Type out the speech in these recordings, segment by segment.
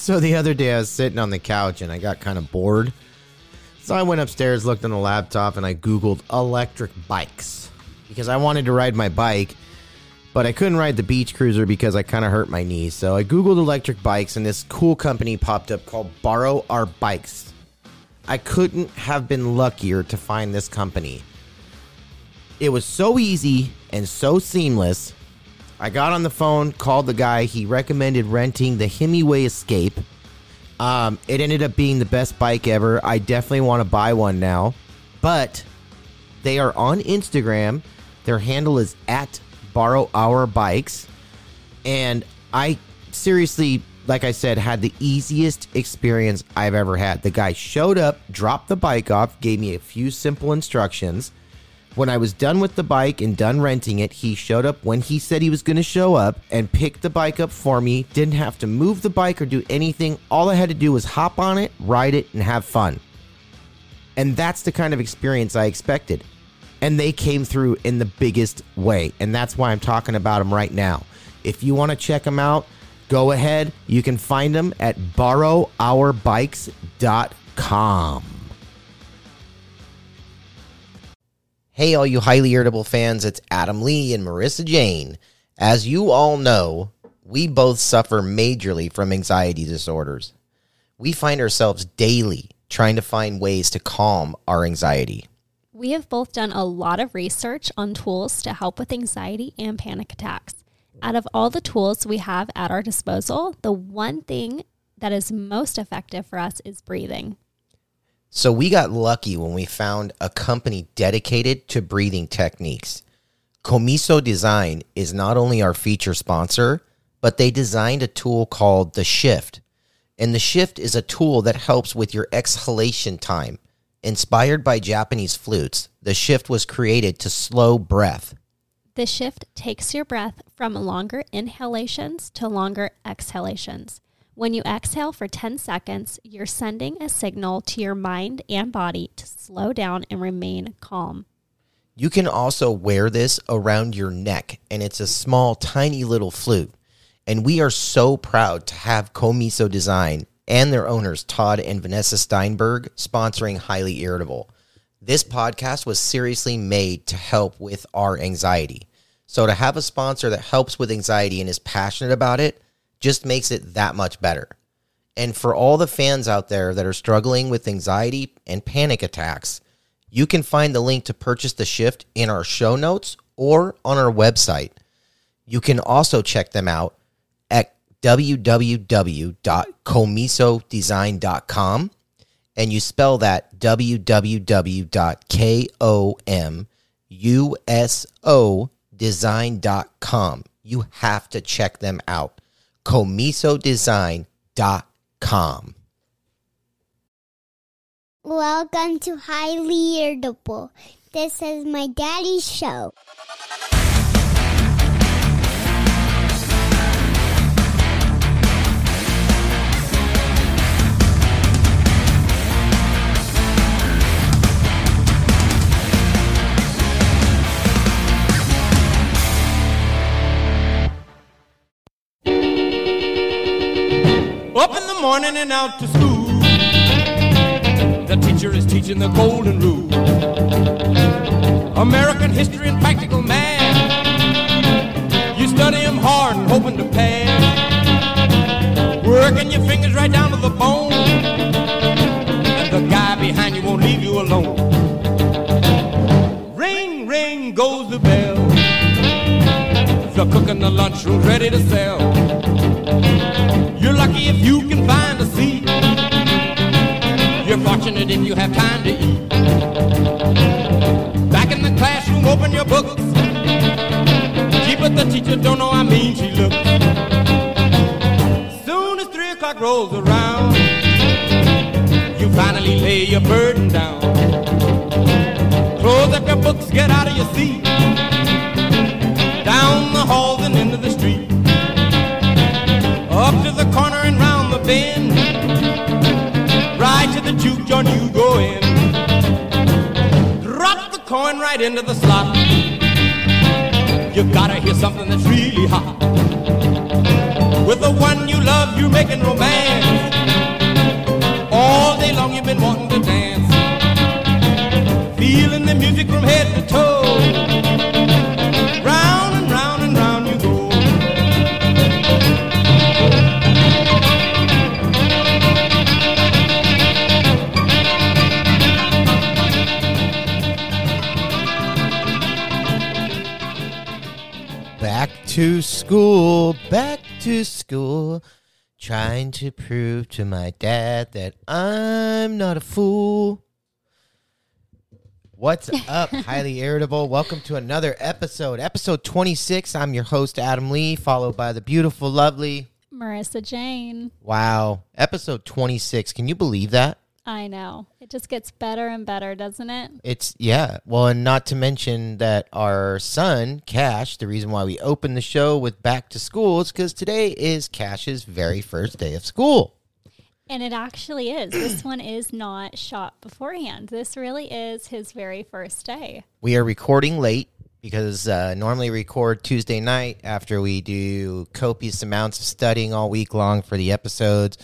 So the other day I was sitting on the couch and I got kind of bored. So I went upstairs, looked on the laptop, and I Googled electric bikes because I wanted to ride my bike, but I couldn't ride the beach cruiser because I kind of hurt my knees. So I Googled electric bikes and this cool company popped up called Borrow Our Bikes. I couldn't have been luckier to find this company. It was so easy and so seamless. I got on the phone, called the guy. He recommended renting the Himiway Escape. Um, it ended up being the best bike ever. I definitely want to buy one now. But they are on Instagram. Their handle is at Borrow Our Bikes. And I seriously, like I said, had the easiest experience I've ever had. The guy showed up, dropped the bike off, gave me a few simple instructions. When I was done with the bike and done renting it, he showed up when he said he was going to show up and picked the bike up for me. Didn't have to move the bike or do anything. All I had to do was hop on it, ride it, and have fun. And that's the kind of experience I expected. And they came through in the biggest way. And that's why I'm talking about them right now. If you want to check them out, go ahead. You can find them at borrowourbikes.com. Hey, all you highly irritable fans, it's Adam Lee and Marissa Jane. As you all know, we both suffer majorly from anxiety disorders. We find ourselves daily trying to find ways to calm our anxiety. We have both done a lot of research on tools to help with anxiety and panic attacks. Out of all the tools we have at our disposal, the one thing that is most effective for us is breathing. So we got lucky when we found a company dedicated to breathing techniques. Komuso Design is not only our feature sponsor, but they designed a tool called the Shift. And the Shift is a tool that helps with your exhalation time. Inspired by Japanese flutes, the Shift was created to slow breath. The shift takes your breath from longer inhalations to longer exhalations. When you exhale for 10 seconds, you're sending a signal to your mind and body to slow down and remain calm. You can also wear this around your neck, and it's a small, tiny little flute. And we are so proud to have Komuso Design and their owners, Todd and Vanessa Steinberg, sponsoring Highly Irritable. This podcast was seriously made to help with our anxiety. So to have a sponsor that helps with anxiety and is passionate about it just makes it that much better. And for all the fans out there that are struggling with anxiety and panic attacks, you can find the link to purchase the shift in our show notes or on our website. You can also check them out at www.komusodesign.com and you spell that www.komusodesign.com. You have to check them out. komusodesign.com. Welcome to Highly Irritable. This is my daddy's show. Up in the morning and out to school. The teacher is teaching the golden rule. American history and practical math. You study them hard and hoping to pass. Working your fingers right down to the bone. And the guy behind you won't leave you alone. Ring, ring goes the bell. The cook in the lunchroom's ready to sell. If you can find a seat. You're fortunate if you have time to eat. Back in the classroom, open your books. Gee, but the teacher don't know how mean she looks. Soon as three o'clock rolls around, you finally lay your burden down. Close up your books, get out of your seat. Right to the juke joint you go in. Drop the coin right into the slot. You gotta hear something that's really hot. With the one you love, you're making romance. All day long you've been wanting to dance. Feeling the music from head to toe. To school, back to school. Trying to prove to my dad that I'm not a fool. What's up, highly irritable? Welcome to another episode, episode 26. I'm your host, Adam Lee, followed by the beautiful, lovely. Marissa Jane. Wow, episode 26. Can you believe that? I know. It just gets better and better, doesn't it? It's yeah. Well, and not to mention that our son Cash. The reason why we opened the show with back to school is because today is Cash's very first day of school. And it actually is. this one is not shot beforehand. This really is his very first day. We are recording late because uh, normally record Tuesday night after we do copious amounts of studying all week long for the episodes.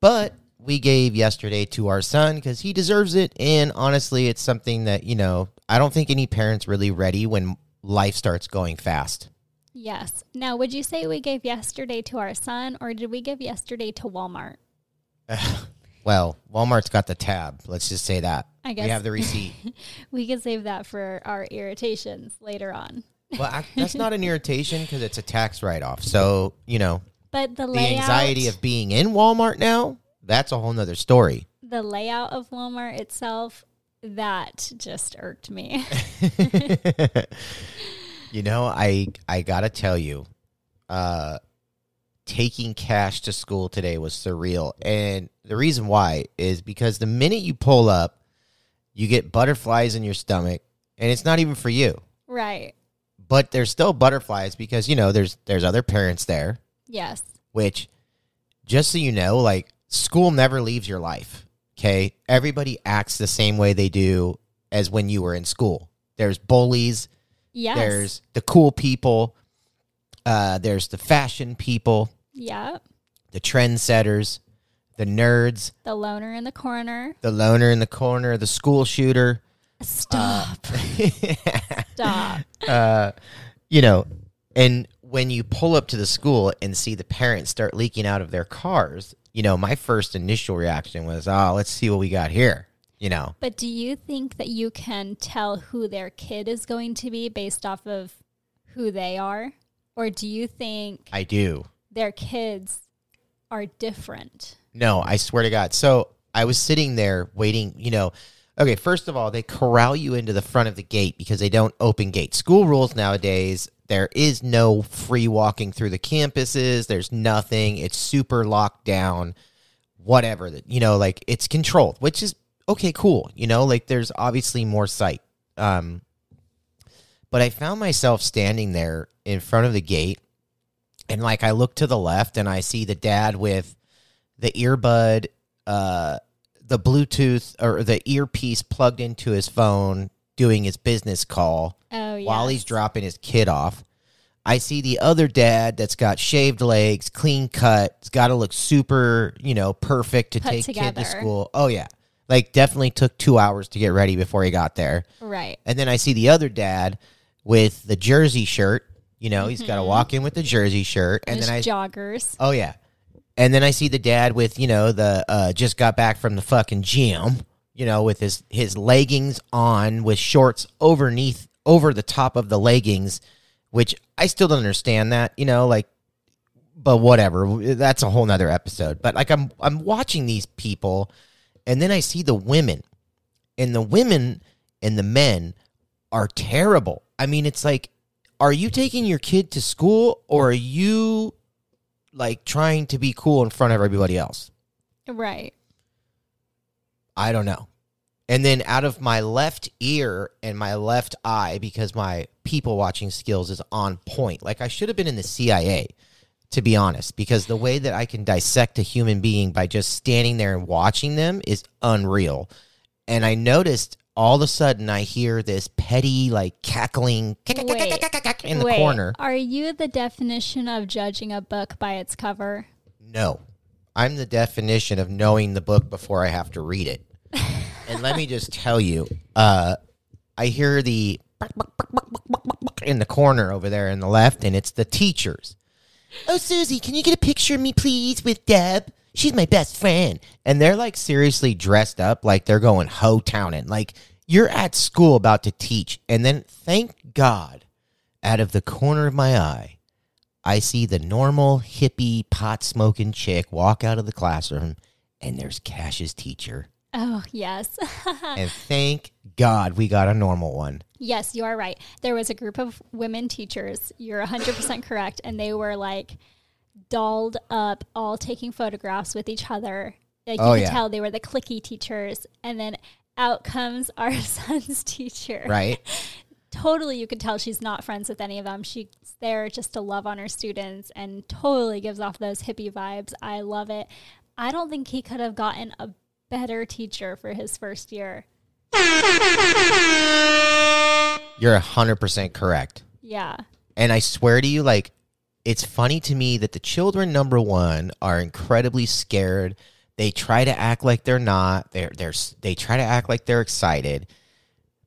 But we gave yesterday to our son because he deserves it. And honestly, it's something that, you know, I don't think any parent's really ready when life starts going fast. Yes. Now, would you say we gave yesterday to our son or did we give yesterday to Walmart? Well, Walmart's got the tab. Let's just say that. I guess. we have the receipt. We can save that for our irritations later on. well, I, that's not an irritation because it's a tax write off. So, you know, But the the anxiety of being in Walmart now, that's a whole nother story. the layout of Walmart itself, that just irked me. You know, I I gotta tell you, uh, taking cash to school today was surreal, and the reason why is because the minute you pull up, you get butterflies in your stomach, and it's not even for you, right. but there's still butterflies because you know there's there's other parents there, Yes. which, just so you know, like school never leaves your life. Okay, everybody acts the same way they do as when you were in school. There's bullies. Yes. There's the cool people. Uh, there's the fashion people, yeah. the trendsetters, the nerds, The loner in the corner. the loner in the corner, the school shooter. Stop. Stop. Uh, you know, and when you pull up to the school and see the parents start leaking out of their cars, you know, my first initial reaction was, oh, let's see what we got here. You know, But do you think that you can tell who their kid is going to be based off of who they are? Or do you think I do. their kids are different? No, I swear to God. So I was sitting there waiting, you know. Okay, first of all, they corral you into the front of the gate because they don't open gate. School rules nowadays, there is no free walking through the campuses. There's nothing. It's super locked down. Whatever that you know, like it's controlled, which is okay, cool. You know, like there's obviously more sight. Um but I found myself standing there in front of the gate and like I look to the left and I see the dad with the earbud, uh, the Bluetooth or the earpiece plugged into his phone, doing his business call Oh, yeah. while he's dropping his kid off. I see the other dad that's got shaved legs, clean cut. It's got to look super, you know, perfect to Put take kid to school. Oh yeah, like definitely took two hours to get ready before he got there. Right. And then I see the other dad with the jersey shirt. You know, he's got to walk in with the jersey shirt, and then I joggers. Oh yeah. And then I see the dad with, you know, the uh just got back from the fucking gym, you know, with his his leggings on with shorts overneath over the top of the leggings, which I still don't understand that, you know, like but whatever. That's a whole nother episode. But like I'm I'm watching these people and then I see the women. And the women and the men are terrible. I mean, it's like are you taking your kid to school or are you like trying to be cool in front of everybody else. Right. I don't know. And then out of my left ear and my left eye, because my people watching skills is on point. Like I should have been in the CIA, to be honest, because the way that I can dissect a human being by just standing there and watching them is unreal. And I noticed all of a sudden I hear this petty, like cackling in the Wait, corner. Are you the definition of judging a book by its cover? No. I'm the definition of knowing the book before I have to read it. And let me just tell you, uh, I hear the in the corner over there in the left, and it's the teachers. Oh, Susie, can you get a picture of me, please, with Deb? She's my best friend. And they're like seriously dressed up like they're going ho towning. Like you're at school about to teach. And then, thank God, out of the corner of my eye, I see the normal hippie pot smoking chick walk out of the classroom, and there's Cash's teacher. Oh, yes. and thank God we got a normal one. yes, you are right. There was a group of women teachers. You're 100% correct. And they were like dolled up, all taking photographs with each other. Like you Oh, could yeah. tell they were the clicky teachers. And then out comes our son's teacher. Right? totally you could tell she's not friends with any of them. She's there just to love on her students and totally gives off those hippie vibes. I love it. I don't think he could have gotten a better teacher for his first year. You're 100% correct. Yeah. And I swear to you, like, it's funny to me that the children, number one, are incredibly scared. They try to act like they're not. They're they're they try to act like they're excited,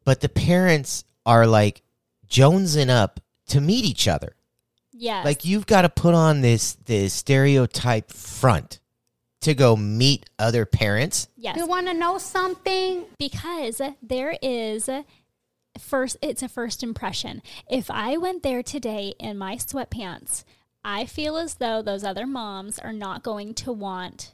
but the parents are like jonesing up to meet each other. Yes. Like you've got to put on this this stereotype front to go meet other parents. yes. You want to know something? because there is first it's a first impression if i went there today in my sweatpants i feel as though those other moms are not going to want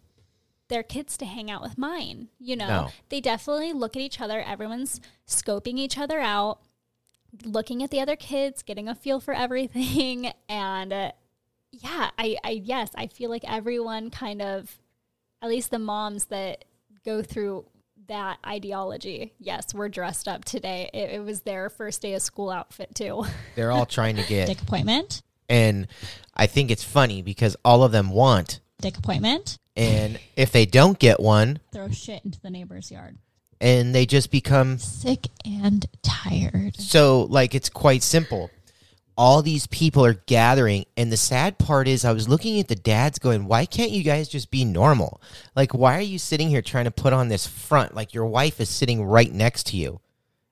their kids to hang out with mine you know No. they definitely look at each other everyone's scoping each other out looking at the other kids getting a feel for everything and uh, yeah I, I yes i feel like everyone kind of at least the moms that go through that ideology. Yes, we're dressed up today. It, it was their first day of school outfit too. They're all trying to get Dick appointment. and I think it's funny because all of them want Dick appointment. and if they don't get one Throw shit into the neighbor's yard. and they just become Sick and tired. So, like, it's quite simple. All these people are gathering, and the sad part is, I was looking at the dads going, Why can't you guys just be normal? Like, why are you sitting here trying to put on this front? Like, your wife is sitting right next to you,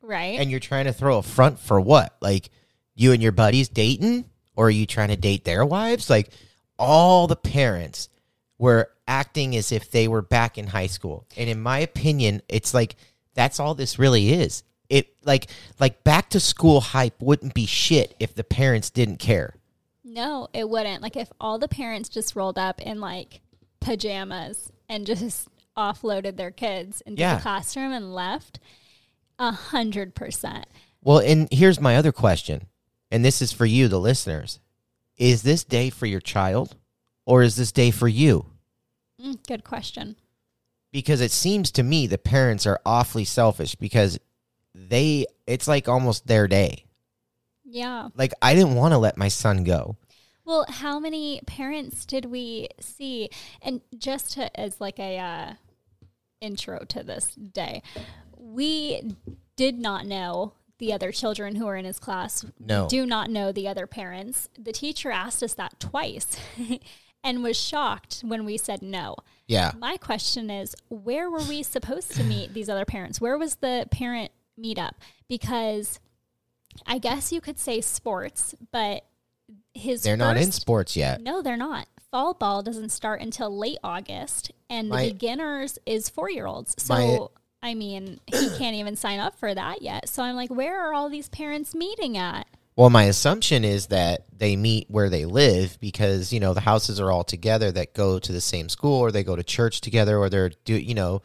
right? and you're trying to throw a front for what? Like, you and your buddies dating? Or are you trying to date their wives? Like, all the parents were acting as if they were back in high school. And in my opinion, it's like that's all this really is. It like like back to school hype wouldn't be shit if the parents didn't care. no, it wouldn't. Like if all the parents just rolled up in like pajamas and just offloaded their kids into Yeah. the classroom and left, a hundred percent. Well, and here's my other question. And this is for you the listeners. Is this day for your child or is this day for you? Mm, good question. because it seems to me the parents are awfully selfish because they it's like almost their day. Yeah. Like I didn't want to let my son go. Well, how many parents did we see? And just to, as like a uh, intro to this day, we did not know the other children who were in his class. No. do not know the other parents. The teacher asked us that twice, and was shocked when we said no. Yeah. My question is, where were we supposed to meet these other parents? Where was the parent meetup? Because I guess you could say sports, but his They're not in sports yet. No, they're not. Fall ball doesn't start until late August, and My- the beginners is four year olds. So My- I mean, he can't even sign up for that yet. So I'm like, where are all these parents meeting at? Well, my assumption is that they meet where they live because, you know, the houses are all together that go to the same school or they go to church together or they're do you know,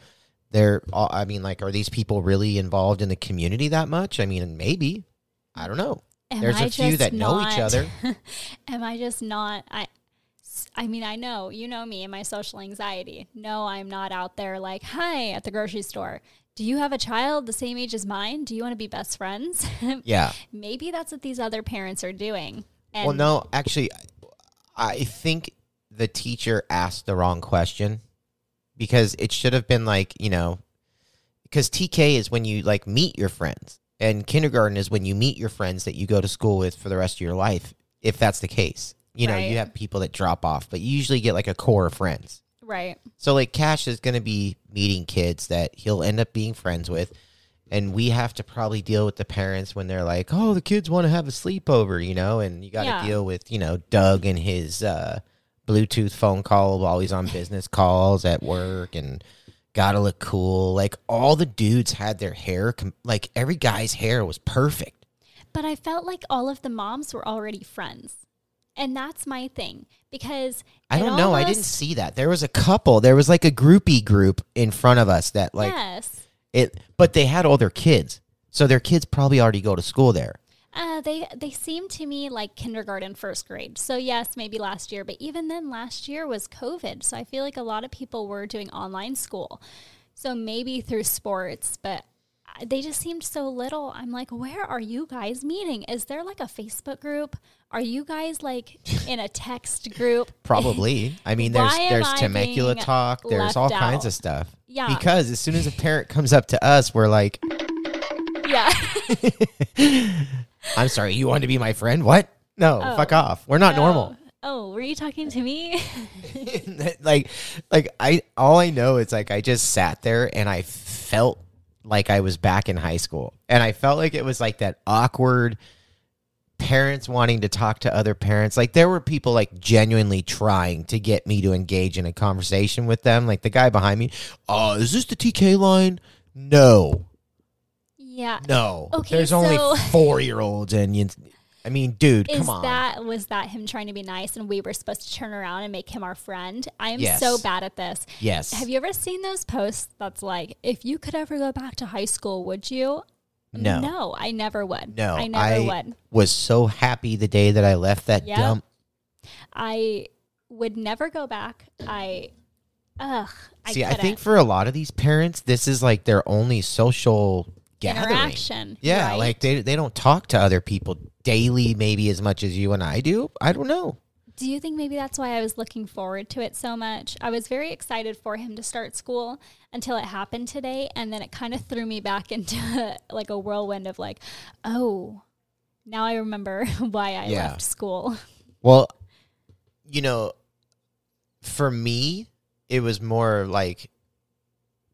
they're all, I mean like are these people really involved in the community that much? I mean, maybe. I don't know. Am There's a I few just that know each other. Am I just not? I, I mean, I know you know me and my social anxiety. No, I'm not out there like, hi, at the grocery store. Do you have a child the same age as mine? Do you want to be best friends? Yeah. Maybe that's what these other parents are doing. And well, no, actually, I think the teacher asked the wrong question because it should have been like, you know, because TK is when you like meet your friends, and kindergarten is when you meet your friends that you go to school with for the rest of your life, if that's the case. You know, Right. you have people that drop off, but you usually get like a core of friends. Right. So like Cash is going to be meeting kids that he'll end up being friends with and we have to probably deal with the parents when they're like, "Oh, the kids want to have a sleepover," you know, and you got to Yeah. deal with, you know, Doug and his uh Bluetooth phone call while he's on business calls at work and got to look cool. Like all the dudes had their hair com- like every guy's hair was perfect. But I felt like all of the moms were already friends. And that's my thing because I don't know. I didn't see that. There was a couple. There was like a groupie group in front of us that like yes. it but they had all their kids. So their kids probably already go to school there. Uh, they they seem to me like kindergarten, first grade. So yes, maybe last year, but even then, last year was COVID. So I feel like a lot of people were doing online school. So maybe through sports, but they just seemed so little. I'm like, where are you guys meeting? Is there like a Facebook group? Are you guys like in a text group? Probably. I mean, there's there's Temecula talk. There's all kinds of stuff. Yeah. Because as soon as a parent comes up to us, we're like, yeah. "I'm sorry, you want to be my friend? What? No, oh, fuck off. We're not normal." Oh, were you talking to me? like, like I all I know is like I just sat there and I felt like I was back in high school, and I felt like it was like that awkward parents wanting to talk to other parents. Like there were people like genuinely trying to get me to engage in a conversation with them. Like the guy behind me, oh, is this the TK line? No, yeah. no. Okay, There's only four year olds, and you. I mean, dude, Is come on. that was that him trying to be nice and we were supposed to turn around and make him our friend? I am Yes. so bad at this. yes. Have you ever seen those posts that's like, if you could ever go back to high school, would you? No. No, I never would. No, I never would. was so happy the day that I left that Yep. dump. I would never go back. I ugh. I See, I think for a lot of these parents, this is like their only social gathering. interaction. Yeah, right? like they they don't talk to other people daily, maybe as much as you and I do. I don't know. Do you think maybe that's why I was looking forward to it so much? I was very excited for him to start school until it happened today, and then it kind of threw me back into like a whirlwind of like, oh, now I remember why I Yeah. left school. Well, you know, for me, it was more like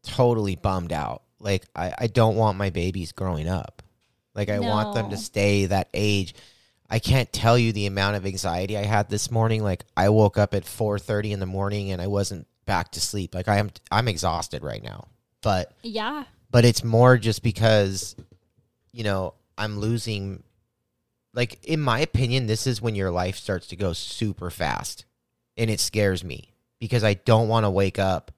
totally bummed out. Like I, I don't want my babies growing up. Like I want them to stay that age. I can't tell you the amount of anxiety I had this morning. Like I woke up at four thirty in the morning and I wasn't back to sleep. Like I am I'm exhausted right now. But Yeah, but it's more just because you know i'm losing like in my opinion this is when your life starts to go super fast and it scares me because i don't want to wake up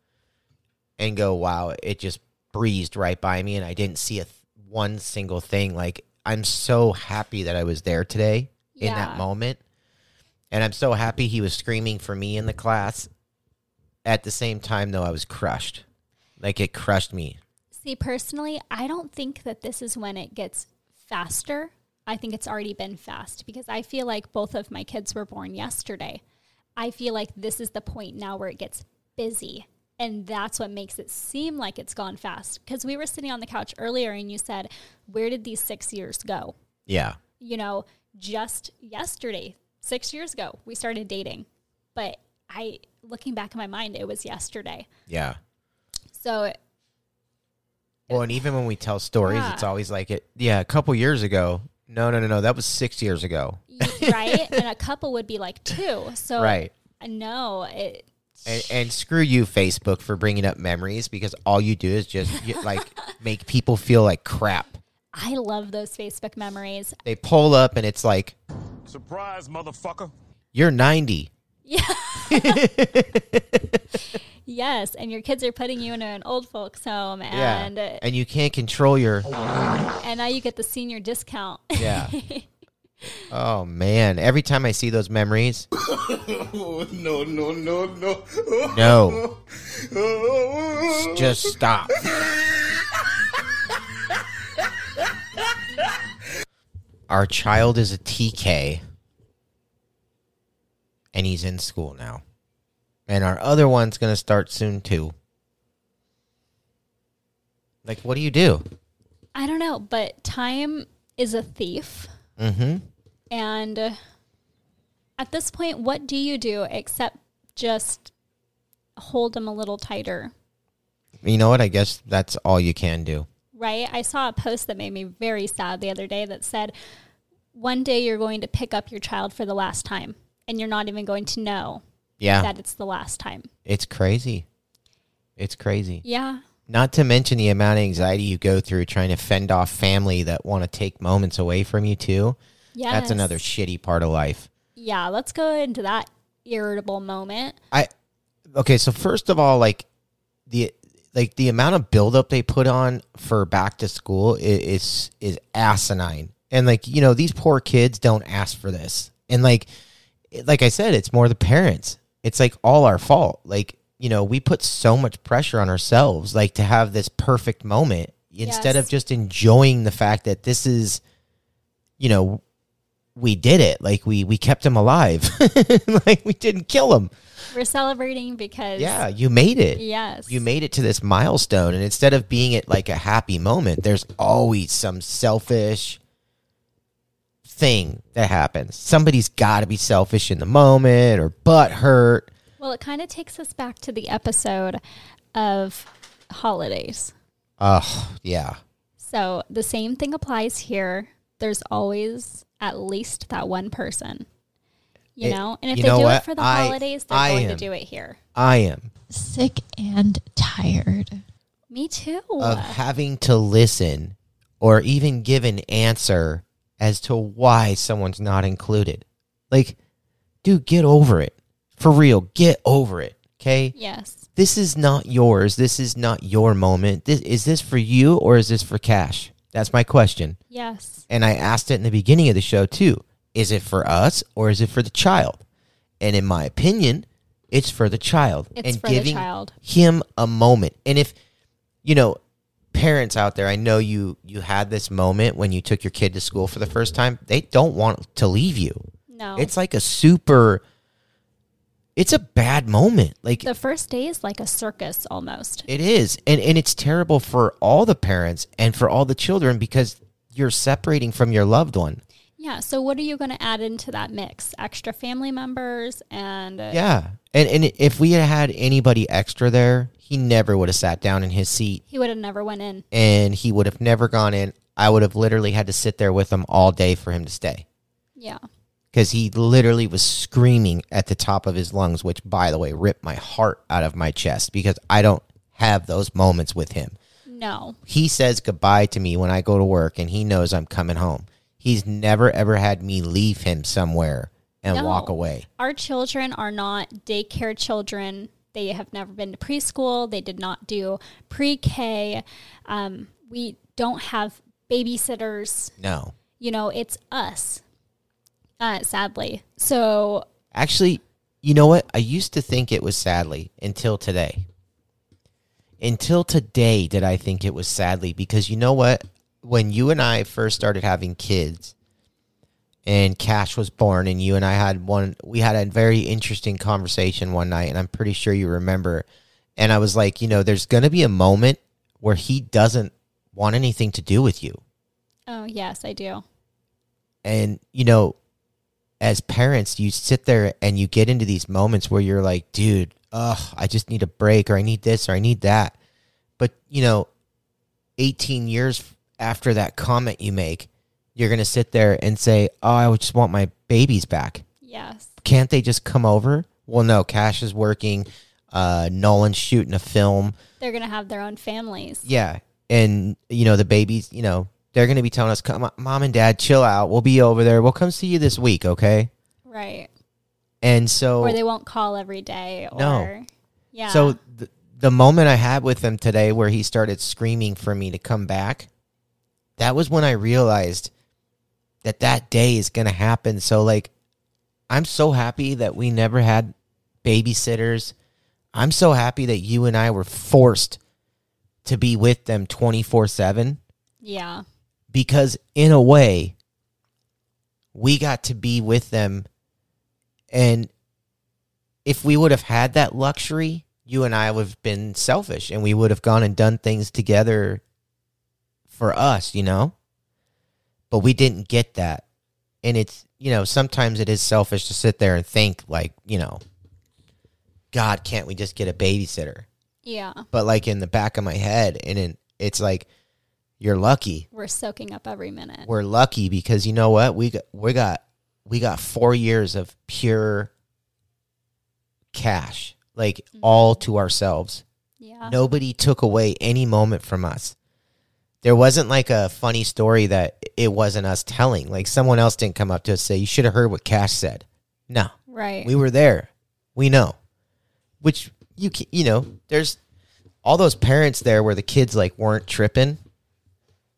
and go wow it just breezed right by me and i didn't see a th- one single thing like i'm so happy that i was there today in that moment and i'm so happy he was screaming for me in the class at the same time though i was crushed like it crushed me See, personally, I don't think that this is when it gets faster. I think it's already been fast because I feel like both of my kids were born yesterday. I feel like this is the point now where it gets busy. And that's what makes it seem like it's gone fast. Because we were sitting on the couch earlier and you said, Where did these six years go? yeah You know, just yesterday, six years ago, we started dating. But I, looking back in my mind, it was yesterday. yeah So Well, and even when we tell stories, Yeah. it's always like it. Yeah, a couple years ago. No, no, no, no. That was six years ago. Right? and a couple would be like two. So Right. no, it And, and screw you, Facebook, for bringing up memories because all you do is just you, like make people feel like crap. I love those Facebook memories. They pull up and it's like Surprise, motherfucker. you're ninety. Yeah. Yes, and your kids are putting you in an old folks home, and uh, and you can't control your. and now you get the senior discount. Yeah. oh man! Every time I see those memories, No, no, no, no. no, just stop. Our child is a TK, and he's in school now. And our other one's going to start soon too. Like, what do you do? I don't know, but time is a thief, Mm hmm. and uh, At this point, what do you do except just hold them a little tighter? You know what? I guess that's all you can do. right? I saw a post that made me very sad the other day that said, one day you're going to pick up your child for the last time and you're not even going to know Yeah. that it's the last time. It's crazy. It's crazy. Yeah. Not to mention the amount of anxiety you go through trying to fend off family that want to take moments away from you too. Yeah. That's another shitty part of life. Yeah. Let's go into that irritable moment. I okay, so first of all, like the like the amount of buildup they put on for back to school i- is is asinine, and like you know these poor kids don't ask for this, and like like I said, it's more the parents. It's like all our fault. Like you know we put so much pressure on ourselves, like to have this perfect moment instead of just enjoying the fact that this is, you know. We did it. Like we we kept him alive. like we didn't kill him. We're celebrating because. Yeah, you made it. Yes. You made it to this milestone. And instead of being it like a happy moment, there's always some selfish thing that happens. Somebody's got to be selfish in the moment or butt hurt. Well, it kind of takes us back to the episode of holidays. Oh, yeah. So the same thing applies here. There's always at least that one person. You It- know? And if they do what? it for the I- holidays, they're I going am. to do it here. I am Sick and tired. Me too. of having to listen or even give an answer as to why someone's not included. Like, dude, get over it. For real, get over it. Okay? yes. this is not yours. This is not your moment. This is this for you or is this for cash? That's my question. Yes. And I asked it in the beginning of the show too. Is it for us or is it for the child? And in my opinion, it's for the child It's and for the giving child. him a moment. And if you know, parents out there, I know you you had this moment when you took your kid to school for the first time. They don't want to leave you. No. It's like a super it's a bad moment. Like the first day is like a circus almost. it is. And and it's terrible for all the parents and for all the children because you're separating from your loved one. Yeah. So what are you going to add into that mix? Extra family members and uh, Yeah. And and if we had had anybody extra there, he never would have sat down in his seat he would have never went in. and he would have never gone in. I would have literally had to sit there with him all day for him to stay. Yeah. Because he literally was screaming at the top of his lungs, which, by the way, ripped my heart out of my chest because I don't have those moments with him. No. he says goodbye to me when I go to work and he knows I'm coming home. He's never ever had me leave him somewhere and No. walk away. Our children are not daycare children. They have never been to preschool. They did not do pre K. Um, we don't have babysitters. No. You know, it's us, uh, sadly. So, Actually, you know what? I used to think it was sadly until today. Until today did I think it was sadly because you know what? When you and I first started having kids and Cash was born and you and I had one we had a very interesting conversation one night and I'm pretty sure you remember and I was like, you know, there's going to be a moment where he doesn't want anything to do with you. oh, yes, I do. And, you know, as parents, you sit there and you get into these moments where you're like, dude, ugh, I just need a break or I need this or I need that. But, you know, 18 years after that comment you make, you're going to sit there and say, oh, I just want my babies back. Yes. Can't they just come over? Well, no, Cash is working. Uh, Nolan's shooting a film. They're going to have their own families. Yeah. And, you know, the babies, you know, they're going to be telling us, come on, mom and dad, chill out. We'll be over there. We'll come see you this week, okay? Right. And so, Or they won't call every day. Or, No. Yeah. so the, the moment I had with him today where he started screaming for me to come back, that was when I realized that that day is going to happen. So, like, I'm so happy that we never had babysitters. I'm so happy that you and I were forced to be with them 24 7 yeah. Because in a way we got to be with them. And if we would have had that luxury you and i would have been selfish and we would have gone and done things together for us you know? But we didn't get that. And it's you know sometimes it is selfish to sit there and think like you know god can't we just get a babysitter? Yeah. but like in the back of my head and in, it's like you're lucky. We're soaking up every minute. we're lucky because you know what? We got we got we got 4 years of pure cash like mm-hmm. all to ourselves. Yeah. nobody took away any moment from us. There wasn't like a funny story that it wasn't us telling. Like someone else didn't come up to us and say you should have heard what cash said. No. Right. we were there. We know. Which you ca- you know there's all those parents there where the kids like weren't tripping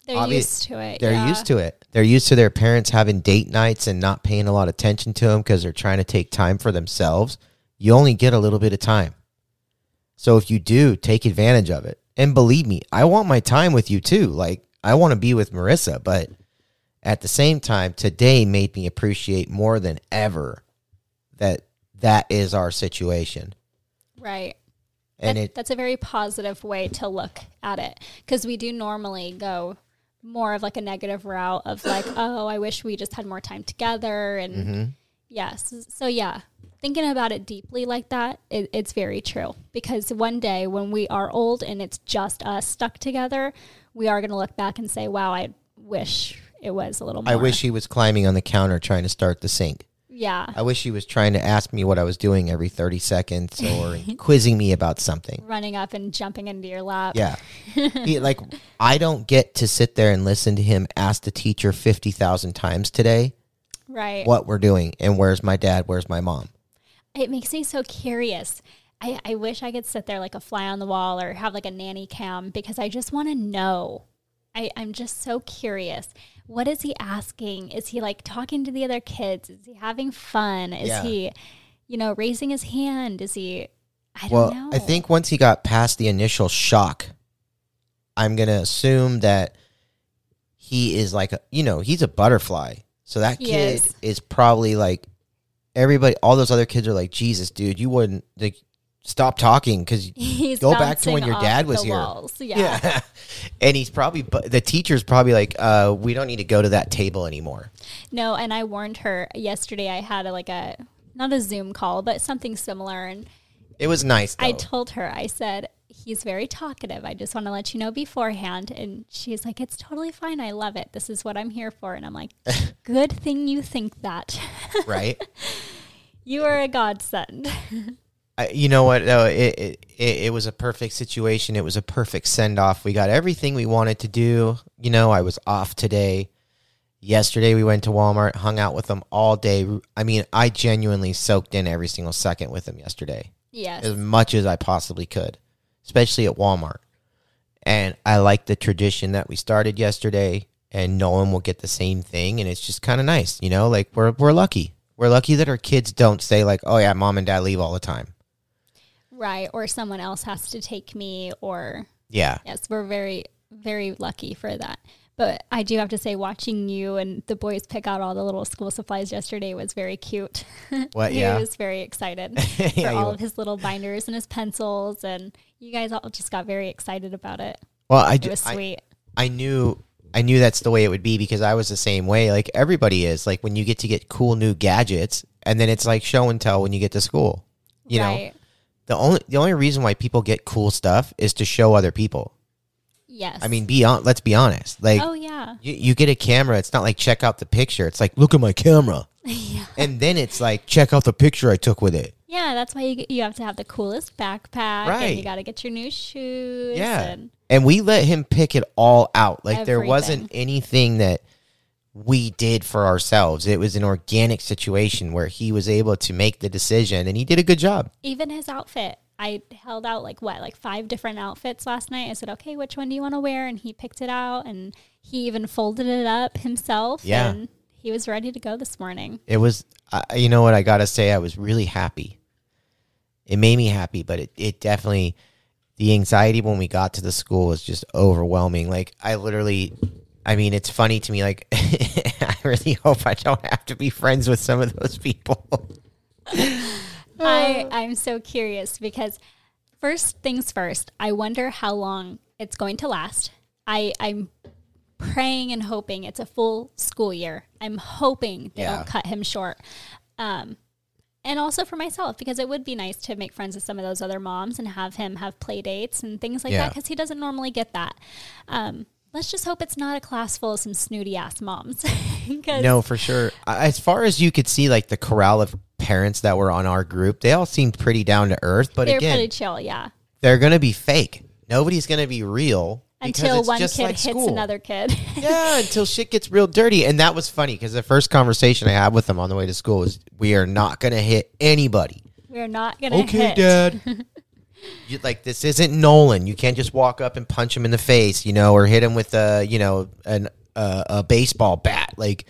They're obvi- used to it. they're yeah. used to it they're used to their parents having date nights and not paying a lot of attention to them because they're trying to take time for themselves you only get a little bit of time so if you do take advantage of it and believe me i want my time with you too like i want to be with marissa but at the same time today made me appreciate more than ever that that is our situation Right. and That- it that's a very positive way to look at it because we do normally go more of like a negative route of like, oh, I wish we just had more time together. And Mm-hmm. yes. So, yeah, thinking about it deeply like that, it, it's very true because one day when we are old and it's just us stuck together, we are going to look back and say, wow, I wish it was a little more. i wish he was climbing on the counter trying to start the sink Yeah. I wish he was trying to ask me what I was doing every 30 seconds or quizzing me about something. Running up and jumping into your lap. Yeah. He- like, I don't get to sit there and listen to him ask the teacher 50,000 times today Right. what we're doing and where's my dad, where's my mom. it makes me so curious. I, I wish I could sit there like a fly on the wall or have like a nanny cam because I just want to know. I, I'm just so curious. What is he asking? Is he like talking to the other kids? Is he having fun? Is Yeah. he, you know, raising his hand? Is he, I don't Well, know. I think once he got past the initial shock, I'm going to assume that he is like, a, you know, he's a butterfly. So that He kid is. is. probably like everybody, all those other kids are like, Jesus, dude, you wouldn't like, stop talking because he's go back to when your dad was here. walls. Yeah. and he's probably, the teacher's probably like, uh, we don't need to go to that table anymore. No, and I warned her yesterday. I had a, like a, not a Zoom call, but something similar. And It was nice. Though. I told her, I said, he's very talkative. I just want to let you know beforehand. And she's like, it's totally fine. I love it. This is what I'm here for. And I'm like, good thing you think that. right? you are a godsend. I, you know what? though it, it it it was a perfect situation. It was a perfect send off. We got everything we wanted to do. You know, I was off today. Yesterday we went to Walmart, hung out with them all day. I mean, I genuinely soaked in every single second with them yesterday, yes. as much as I possibly could, especially at Walmart. And I like the tradition that we started yesterday, and no one will get the same thing, and it's just kind of nice, you know. Like we're we're lucky. We're lucky that our kids don't say like, "Oh yeah, mom and dad leave all the time." Right. Or someone else has to take me. Or, Yeah. yes, we're very, very lucky for that. But I do have to say, watching you and the boys pick out all the little school supplies yesterday was very cute. What? he Yeah. was very excited for Yeah, all of his little binders and his pencils, and you guys all just got very excited about it. Well, I, It ju- was I, sweet. I knew I knew that's the way it would be because I was the same way. Like everybody is. Like when you get to get cool new gadgets, and then it's like show and tell when you get to school. You know, right? The only the only reason why people get cool stuff is to show other people. Yes. I mean, be on. Let's be honest. Like oh yeah, you, you get a camera. It's not like check out the picture. It's like look at my camera, yeah, and then it's like check out the picture I took with it. yeah. That's why you you have to have the coolest backpack, and Right. you got to get your new shoes. Yeah. and and we let him pick it all out. Like there wasn't anything that we did for ourselves. It was an organic situation where he was able to make the decision, and he did a good job. even his outfit. I held out like what, like five different outfits last night. I said, okay, which one do you want to wear? And he picked it out, and he even folded it up himself. Yeah. and he was ready to go this morning. It was, uh, you know what, I gotta say, I was really happy. It made me happy, but it, it definitely, the anxiety when we got to the school was just overwhelming. Like I literally, I mean, it's funny to me. Like I really hope I don't have to be friends with some of those people. I I'm so curious because first things first, I wonder how long it's going to last. I I'm praying and hoping it's a full school year. I'm hoping they Yeah. don't cut him short. Um, and also for myself because it would be nice to make friends with some of those other moms and have him have play dates and things like that because he doesn't normally get that. Um, let's just hope it's not a class full of some snooty ass moms. No, for sure. As far as you could see, like the corral of parents that were on our group, they all seemed pretty down to earth. But they're again, pretty chill, yeah. they're going to be fake. Nobody's going to be real Until it's one just kid like hits school. another kid. yeah, until shit gets real dirty. And that was funny because the first conversation I had with them on the way to school was, "We are not going to hit anybody." We're not gonna hit. Okay, hit. Dad. You, like this isn't Nolan. You can't just walk up and punch him in the face, you know, or hit him with a, you know, an uh, a baseball bat. Like,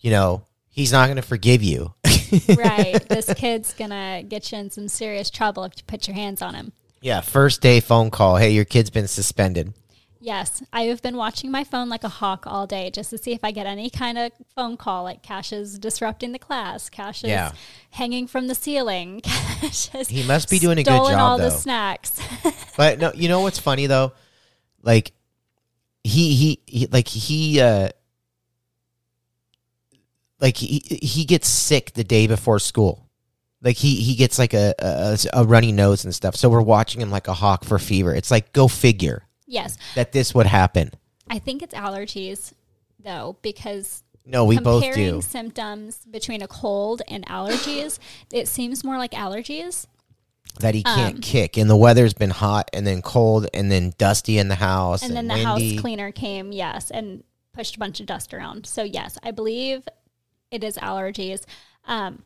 you know, he's not going to forgive you. right. This kid's gonna get you in some serious trouble if you put your hands on him. yeah, first day phone call. Hey, your kid's been suspended. Yes, I have been watching my phone like a hawk all day just to see if I get any kind of phone call like Cash is disrupting the class, Cash is Yeah. hanging from the ceiling, Cash is He must be doing a good job. all the snacks. But no, you know what's funny though? Like he he, he like he uh like he he gets sick the day before school. Like he he gets like a, a a runny nose and stuff. So we're watching him like a hawk for fever. It's like go figure yes, that this would happen. I think it's allergies though because No, we both do. symptoms between a cold and allergies, it seems more like allergies. That he can't um, kick, and the weather's been hot, and then cold, and then dusty in the house, and and, then the windy. house cleaner came, yes, and pushed a bunch of dust around. So yes, I believe it is allergies. Um,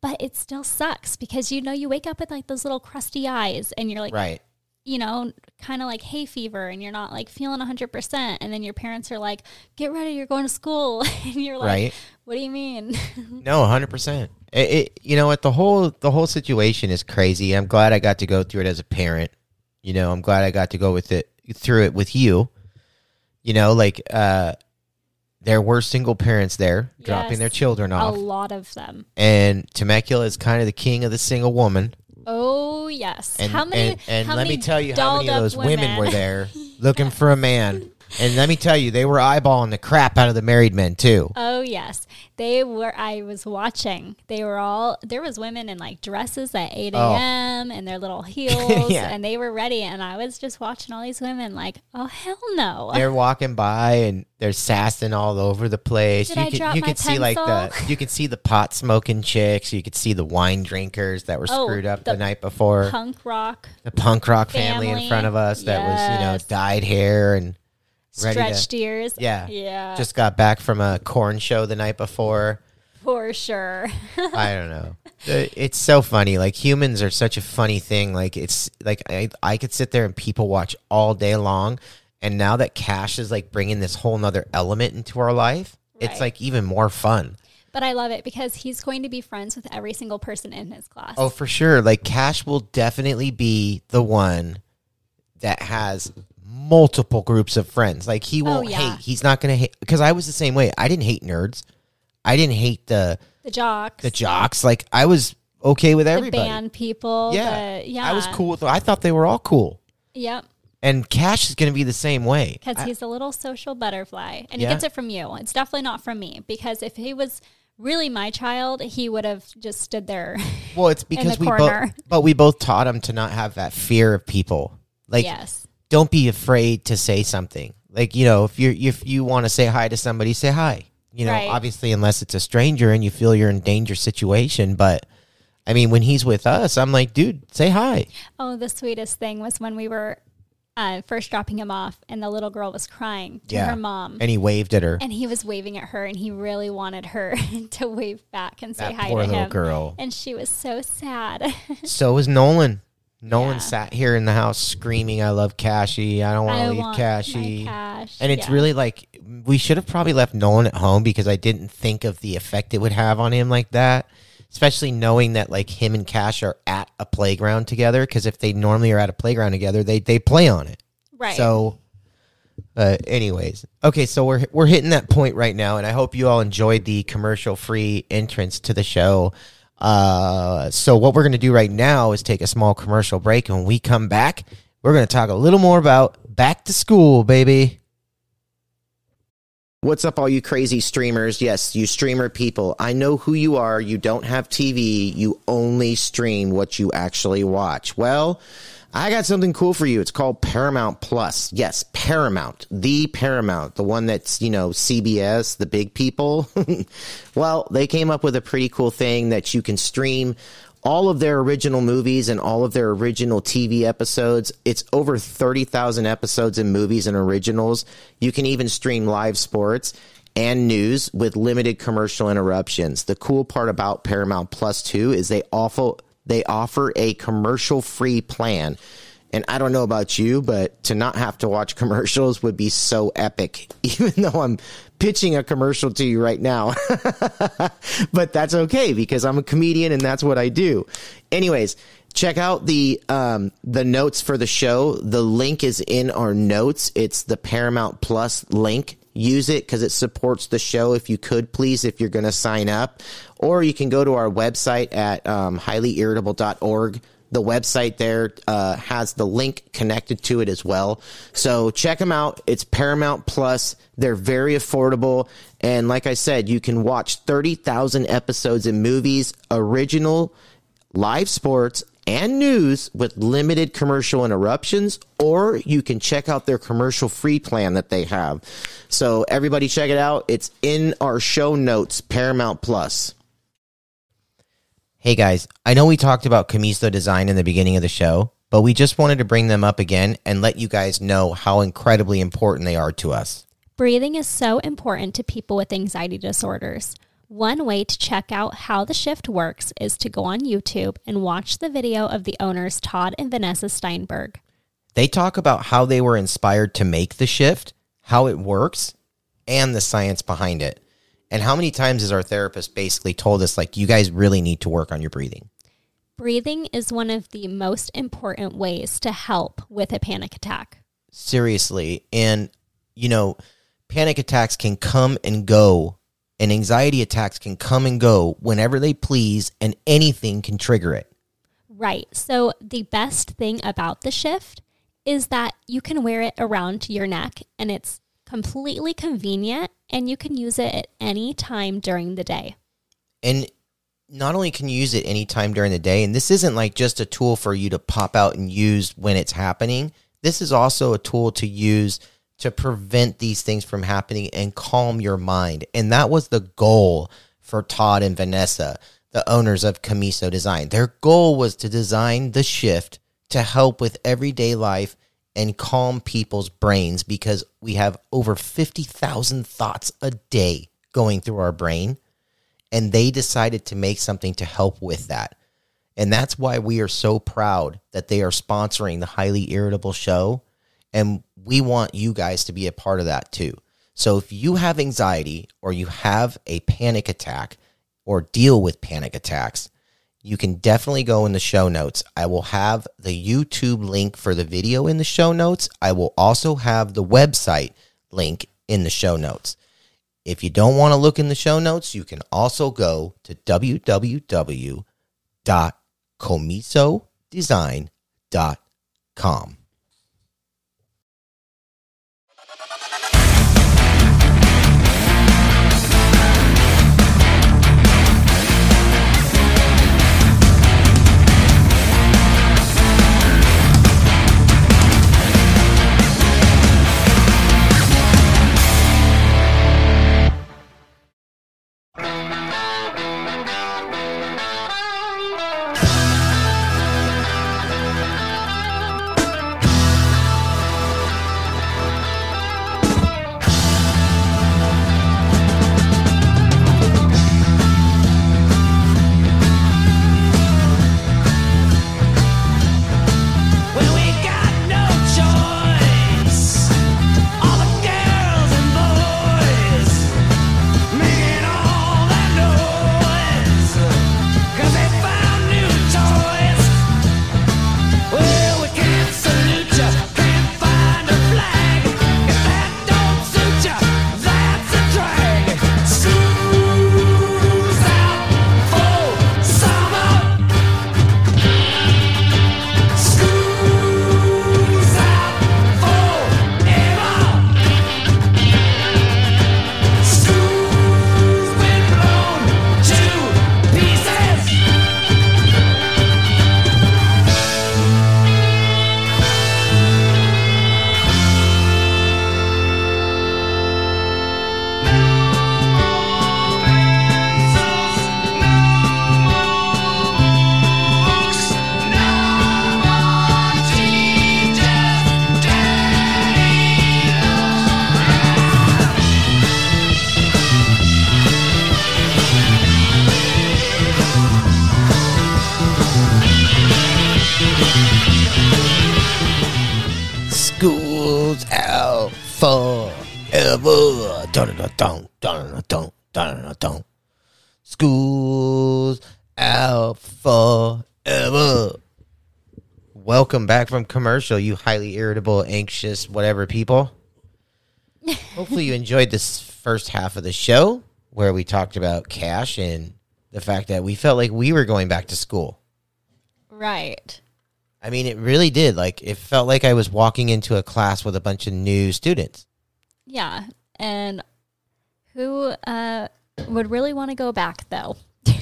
but it still sucks because you know you wake up with like those little crusty eyes and you're like right. You know kind of like hay fever and you're not like feeling 100% and then your parents are like get ready you're going to school and you're like Right. what do you mean No, hundred percent. It, it, you know what the whole the whole situation is crazy. I'm glad I got to go through it as a parent. You know, I'm glad I got to go with it through it with you. You know, like uh, there were single parents there dropping their children off. a lot of them and Temecula is kind of the king of the single woman. Oh yes And how many and, and how let me tell you how many of those women were there looking for a man. And let me tell you, they were eyeballing the crap out of the married men too. Oh yes, they were. I was watching. They were all. There was women in like dresses at eight oh. a.m. and their little heels, Yeah. and they were ready. And I was just watching all these women, like, oh hell no. they're walking by and they're sassing all over the place. Did you I can drop you my can see like the you can see the pot smoking chicks. You could see the wine drinkers that were Oh, screwed up the, the night before. Punk rock, the punk rock family, in front of us that was you know Yes. dyed hair and ready to- stretched ears. yeah yeah, just got back from a Korn show the night before. for sure. I don't know. It's so funny. Like humans are such a funny thing. Like it's like I I could sit there and people watch all day long, and now that Cash is like bringing this whole nother element into our life, it's like even more fun. but I love it because he's going to be friends with every single person in his class. Oh, for sure. Like Cash will definitely be the one that has multiple groups of friends. Like he oh, won't Oh, yeah. hate. He's not gonna hate because I was the same way. I didn't hate nerds. I didn't hate the the jocks, the jocks. Like I was okay with the everybody. band people. yeah, the, yeah. I was cool with. I thought they were all cool. Yep. And Cash is going to be the same way. because he's a little social butterfly and Yeah. he gets it from you it's definitely not from me because if he was really my child he would have just stood there well, it's because the we both, but we both taught him to not have that fear of people. Like, yes don't be afraid to say something. Like, you know, if you if you want to say hi to somebody, say hi. You know, Right. obviously, unless it's a stranger and you feel you're in danger situation. But I mean, when he's with us, I'm like, dude, say hi. oh the sweetest thing was when we were uh, first dropping him off and the little girl was crying to Yeah. her mom And he waved at her. and he was waving at her and he really wanted her to wave back and say that hi poor to little him girl. and she was so sad So was Nolan. Nolan Yeah. sat here in the house screaming, "I love Cashy. I don't want to leave Cashy." cash And it's Yeah. really like we should have probably left Nolan at home because I didn't think of the effect it would have on him like that. Especially knowing that like him and Cash are at a playground together. Because if they normally are at a playground together, they they play on it. right So, uh, anyways, okay, so we're we're hitting that point right now, and I hope you all enjoyed the commercial free entrance to the show. Uh, so what we're gonna do right now is take a small commercial break, and when we come back, we're gonna talk a little more about back to school, baby. What's up, all you crazy streamers? Yes, you streamer people. I know who you are. You don't have TV. You only stream what you actually watch. Well, I got something cool for you. It's called Paramount Plus. Yes, Paramount, the Paramount, the one that's, you know, CBS, the big people. well, they came up with a pretty cool thing that you can stream all of their original movies and all of their original TV episodes. It's over 30,000 episodes and movies and originals. You can even stream live sports and news with limited commercial interruptions. The cool part about Paramount Plus 2 is they offer they offer a commercial free plan. And I don't know about you, but to not have to watch commercials would be so epic, even though I'm pitching a commercial to you right now. but that's okay because I'm a comedian and that's what I do. Anyways, check out the um, the notes for the show. The link is in our notes. It's the Paramount Plus link. Use it because it supports the show. If you could, please, if you're going to sign up, or you can go to our website at um, highlyirritable.org the website there uh, has the link connected to it as well. So check them out. It's Paramount Plus. They're very affordable. And like I said, you can watch 30,000 episodes in movies, original, live sports, and news with limited commercial interruptions, or you can check out their commercial free plan that they have. So everybody check it out. It's in our show notes, Paramount Plus. Hey guys, I know we talked about Komuso Design in the beginning of the show, but we just wanted to bring them up again and let you guys know how incredibly important they are to us. Breathing is so important to people with anxiety disorders. One way to check out how the shift works is to go on YouTube and watch the video of the owners Todd and Vanessa Steinberg. They talk about how they were inspired to make the shift, how it works, and the science behind it. And how many times has our therapist basically told us, like, you guys really need to work on your breathing? Breathing is one of the most important ways to help with a panic attack. Seriously. And, you know, panic attacks can come and go, and anxiety attacks can come and go whenever they please, and anything can trigger it. Right. So, the best thing about the shift is that you can wear it around your neck and it's completely convenient and you can use it at any time during the day. And not only can you use it any time during the day, and this isn't like just a tool for you to pop out and use when it's happening. This is also a tool to use to prevent these things from happening and calm your mind. And that was the goal for Todd and Vanessa, the owners of Komuso Design. Their goal was to design the shift to help with everyday life and calm people's brains because we have over 50,000 thoughts a day going through our brain. And they decided to make something to help with that. And that's why we are so proud that they are sponsoring the Highly Irritable Show. And we want you guys to be a part of that too. So if you have anxiety or you have a panic attack or deal with panic attacks, you can definitely go in the show notes. I will have the YouTube link for the video in the show notes. I will also have the website link in the show notes. If you don't want to look in the show notes, you can also go to www.komusodesign.com. back from commercial, you highly irritable, anxious, whatever people. Hopefully, you enjoyed this first half of the show where we talked about cash and the fact that we felt like we were going back to school. Right. I mean, it really did. Like, it felt like I was walking into a class with a bunch of new students. Yeah. And who uh, would really want to go back, though?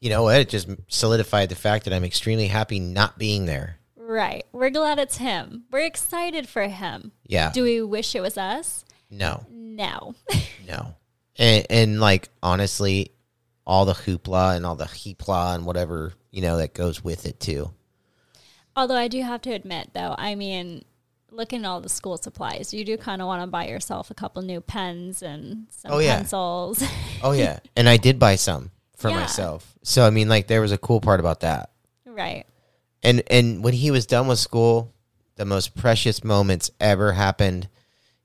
You know what? It just solidified the fact that I'm extremely happy not being there. Right. We're glad it's him. We're excited for him. Yeah. Do we wish it was us? No, No. no. And, and like, honestly, all the hoopla and all the heapla and whatever, you know, that goes with it too. Although I do have to admit, though, I mean, looking at all the school supplies, you do kind of want to buy yourself a couple new pens and some Oh, yeah. pencils. Oh, yeah. and I did buy some for Yeah. myself. So, I mean, like, there was a cool part about that. right. And and when he was done with school the most precious moments ever happened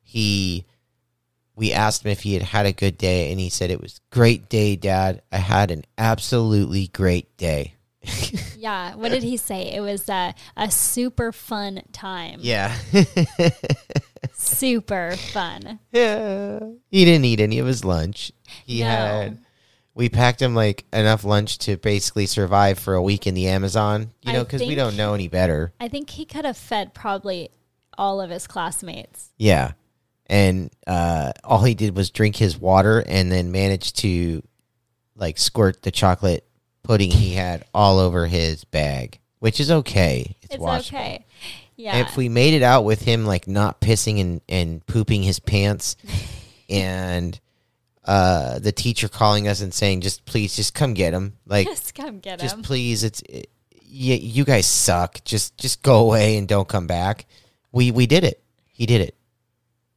he we asked him if he had had a good day and he said it was great day dad i had an absolutely great day Yeah. What did he say? It was uh, a super fun time. yeah Super fun. yeah he didn't eat any of his lunch he No. had we packed him like enough lunch to basically survive for a week in the amazon you know because we don't know any better I think he could have fed probably all of his classmates. Yeah. And uh, all he did was drink his water and then managed to like squirt the chocolate pudding he had all over his bag, which is okay. It's, It's washable. okay. Yeah. If we made it out with him like not pissing and, and pooping his pants and uh, the teacher calling us and saying, just please, just come get him. Like, Just come get him. just please, it's, it, you, you guys suck. Just, just go away and don't come back. We, we did it. He did it.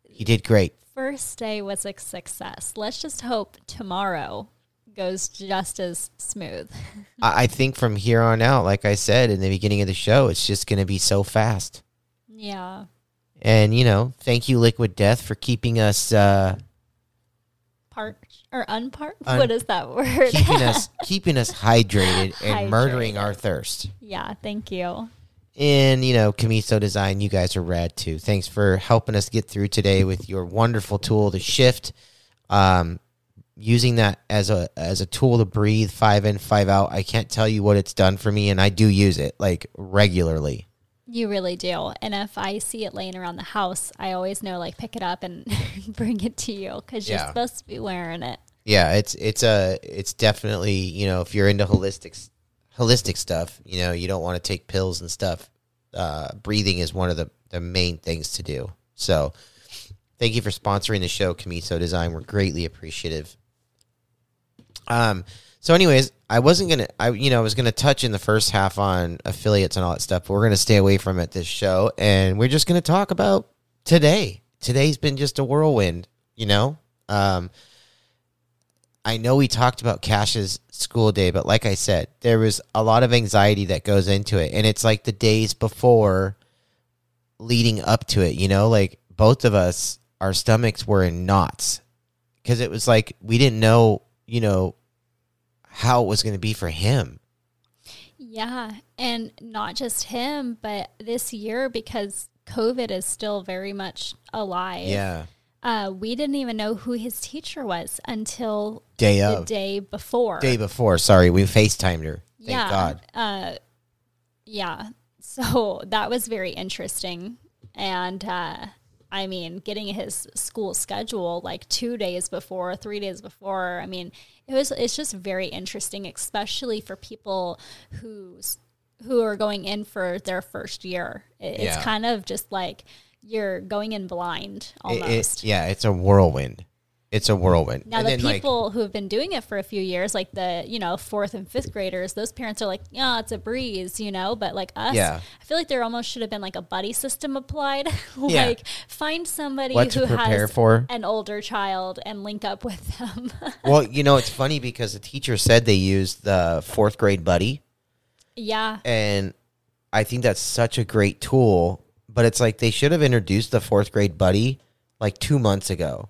He did great. First day was a success. Let's just hope tomorrow goes just as smooth. I, I think from here on out, like I said in the beginning of the show, it's just going to be so fast. Yeah. And you know, thank you, Liquid Death, for keeping us uh, or unparched? Un- what is that word? keeping us keeping us hydrated and murdering our thirst. yeah. Thank you. And you know, Komuso Design, you guys are rad too. Thanks for helping us get through today with your wonderful tool the shift. Um, using that as a as a tool to breathe five in, five out. I can't tell you what it's done for me, and I do use it like regularly. You really do. And if I see it laying around the house, I always know like pick it up and bring it to you because you're Yeah. supposed to be wearing it. Yeah, it's it's a it's definitely you know if you're into holistic holistic stuff, you know you don't want to take pills and stuff. Uh, breathing is one of the the main things to do. So, thank you for sponsoring the show, Komuso Design. We're greatly appreciative. Um. So, anyways, I wasn't gonna, I you know, I was gonna touch in the first half on affiliates and all that stuff, but we're gonna stay away from it this show, and we're just gonna talk about today. Today's been just a whirlwind, you know. Um. I know we talked about Cash's school day, but like I said, there was a lot of anxiety that goes into it. And it's like the days before leading up to it, you know, like both of us, our stomachs were in knots because it was like we didn't know, you know, how it was going to be for him. Yeah. And not just him, but this year because COVID is still very much alive. Yeah. Uh, we didn't even know who his teacher was until Day the of. day before. Day before. Sorry. We FaceTimed her. Thank yeah. God. Uh, yeah. So that was very interesting. And uh, I mean, getting his school schedule like two days before, three days before. I mean, it was it's just very interesting, especially for people who's who are going in for their first year. It, Yeah. It's kind of just like you're going in blind It- it- almost. yeah. It's a whirlwind. It's a whirlwind. Now And the then, like, people who have been doing it for a few years, like the you know fourth and fifth graders, those parents are like, yeah, it's a breeze, you know. But like us, Yeah. I feel like there almost should have been like a buddy system applied. Yeah. like find somebody What who has for. an older child and link up with them. well, you know, it's funny because the teacher said they used the fourth grade buddy. yeah, and I think that's such a great tool. but it's like they should have introduced the fourth grade buddy like two months ago,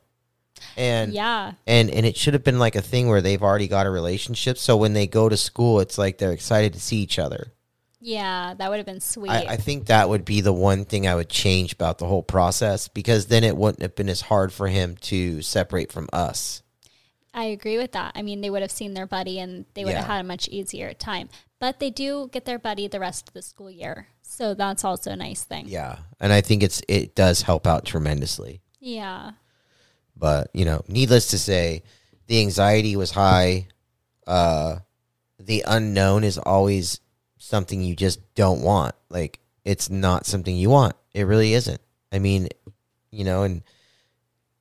and Yeah. and and it should have been like a thing where they've already got a relationship. So when they go to school, it's like they're excited to see each other. Yeah, that would have been sweet. I, I think that would be the one thing I would change about the whole process because then it wouldn't have been as hard for him to separate from us. I agree with that. I mean, they would have seen their buddy and they would have had a much easier time. But they do get their buddy the rest of the school year. So that's also a nice thing. Yeah, and I think it's it does help out tremendously. Yeah. But you know, needless to say, the anxiety was high. Uh, the unknown is always something you just don't want. Like it's not something you want. It really isn't. I mean, you know, and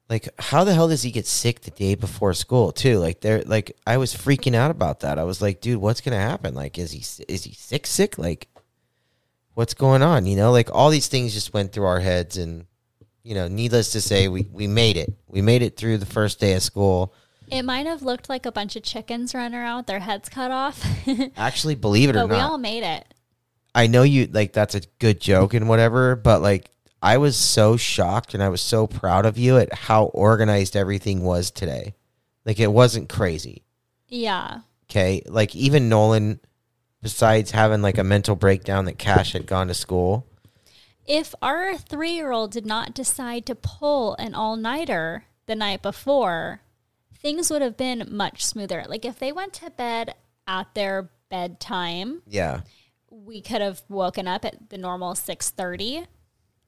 like how the hell does he get sick the day before school too? Like there, like I was freaking out about that. I was like, dude, what's gonna happen? Like, is he is he sick? Sick? Like, what's going on? You know, like all these things just went through our heads and you know, needless to say, we, we made it. We made it through the first day of school. It might have looked like a bunch of chickens running around with their heads cut off. Actually, believe it or but we all made it. I know you like that's a good joke and whatever, but like I was so shocked and I was so proud of you at how organized everything was today. Like it wasn't crazy. Yeah. Okay. Like even Nolan, besides having like a mental breakdown that Cash had gone to school. If our three year old did not decide to pull an all nighter the night before, things would have been much smoother. Like if they went to bed at their bedtime, Yeah. we could have woken up at the normal 6.30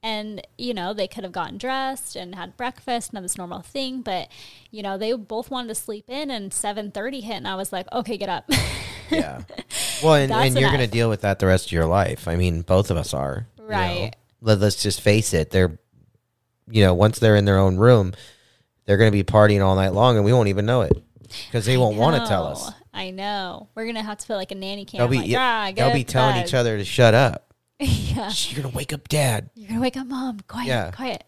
and you know they could have gotten dressed and had breakfast and this normal thing but you know they both wanted to sleep in and 7.30 hit and i was like okay get up Yeah. Well, and, and you're going to deal with that the rest of your life. I mean, both of us are. you know. Let, let's just face it. They're, you know, once they're in their own room, they're going to be partying all night long and we won't even know it because they won't want to tell us. i know we're gonna have to put like a nanny cam They'll be, like, ah, they'll be telling bed." each other to shut up. yeah You're going to wake up dad. you're gonna wake up mom quiet Yeah. quiet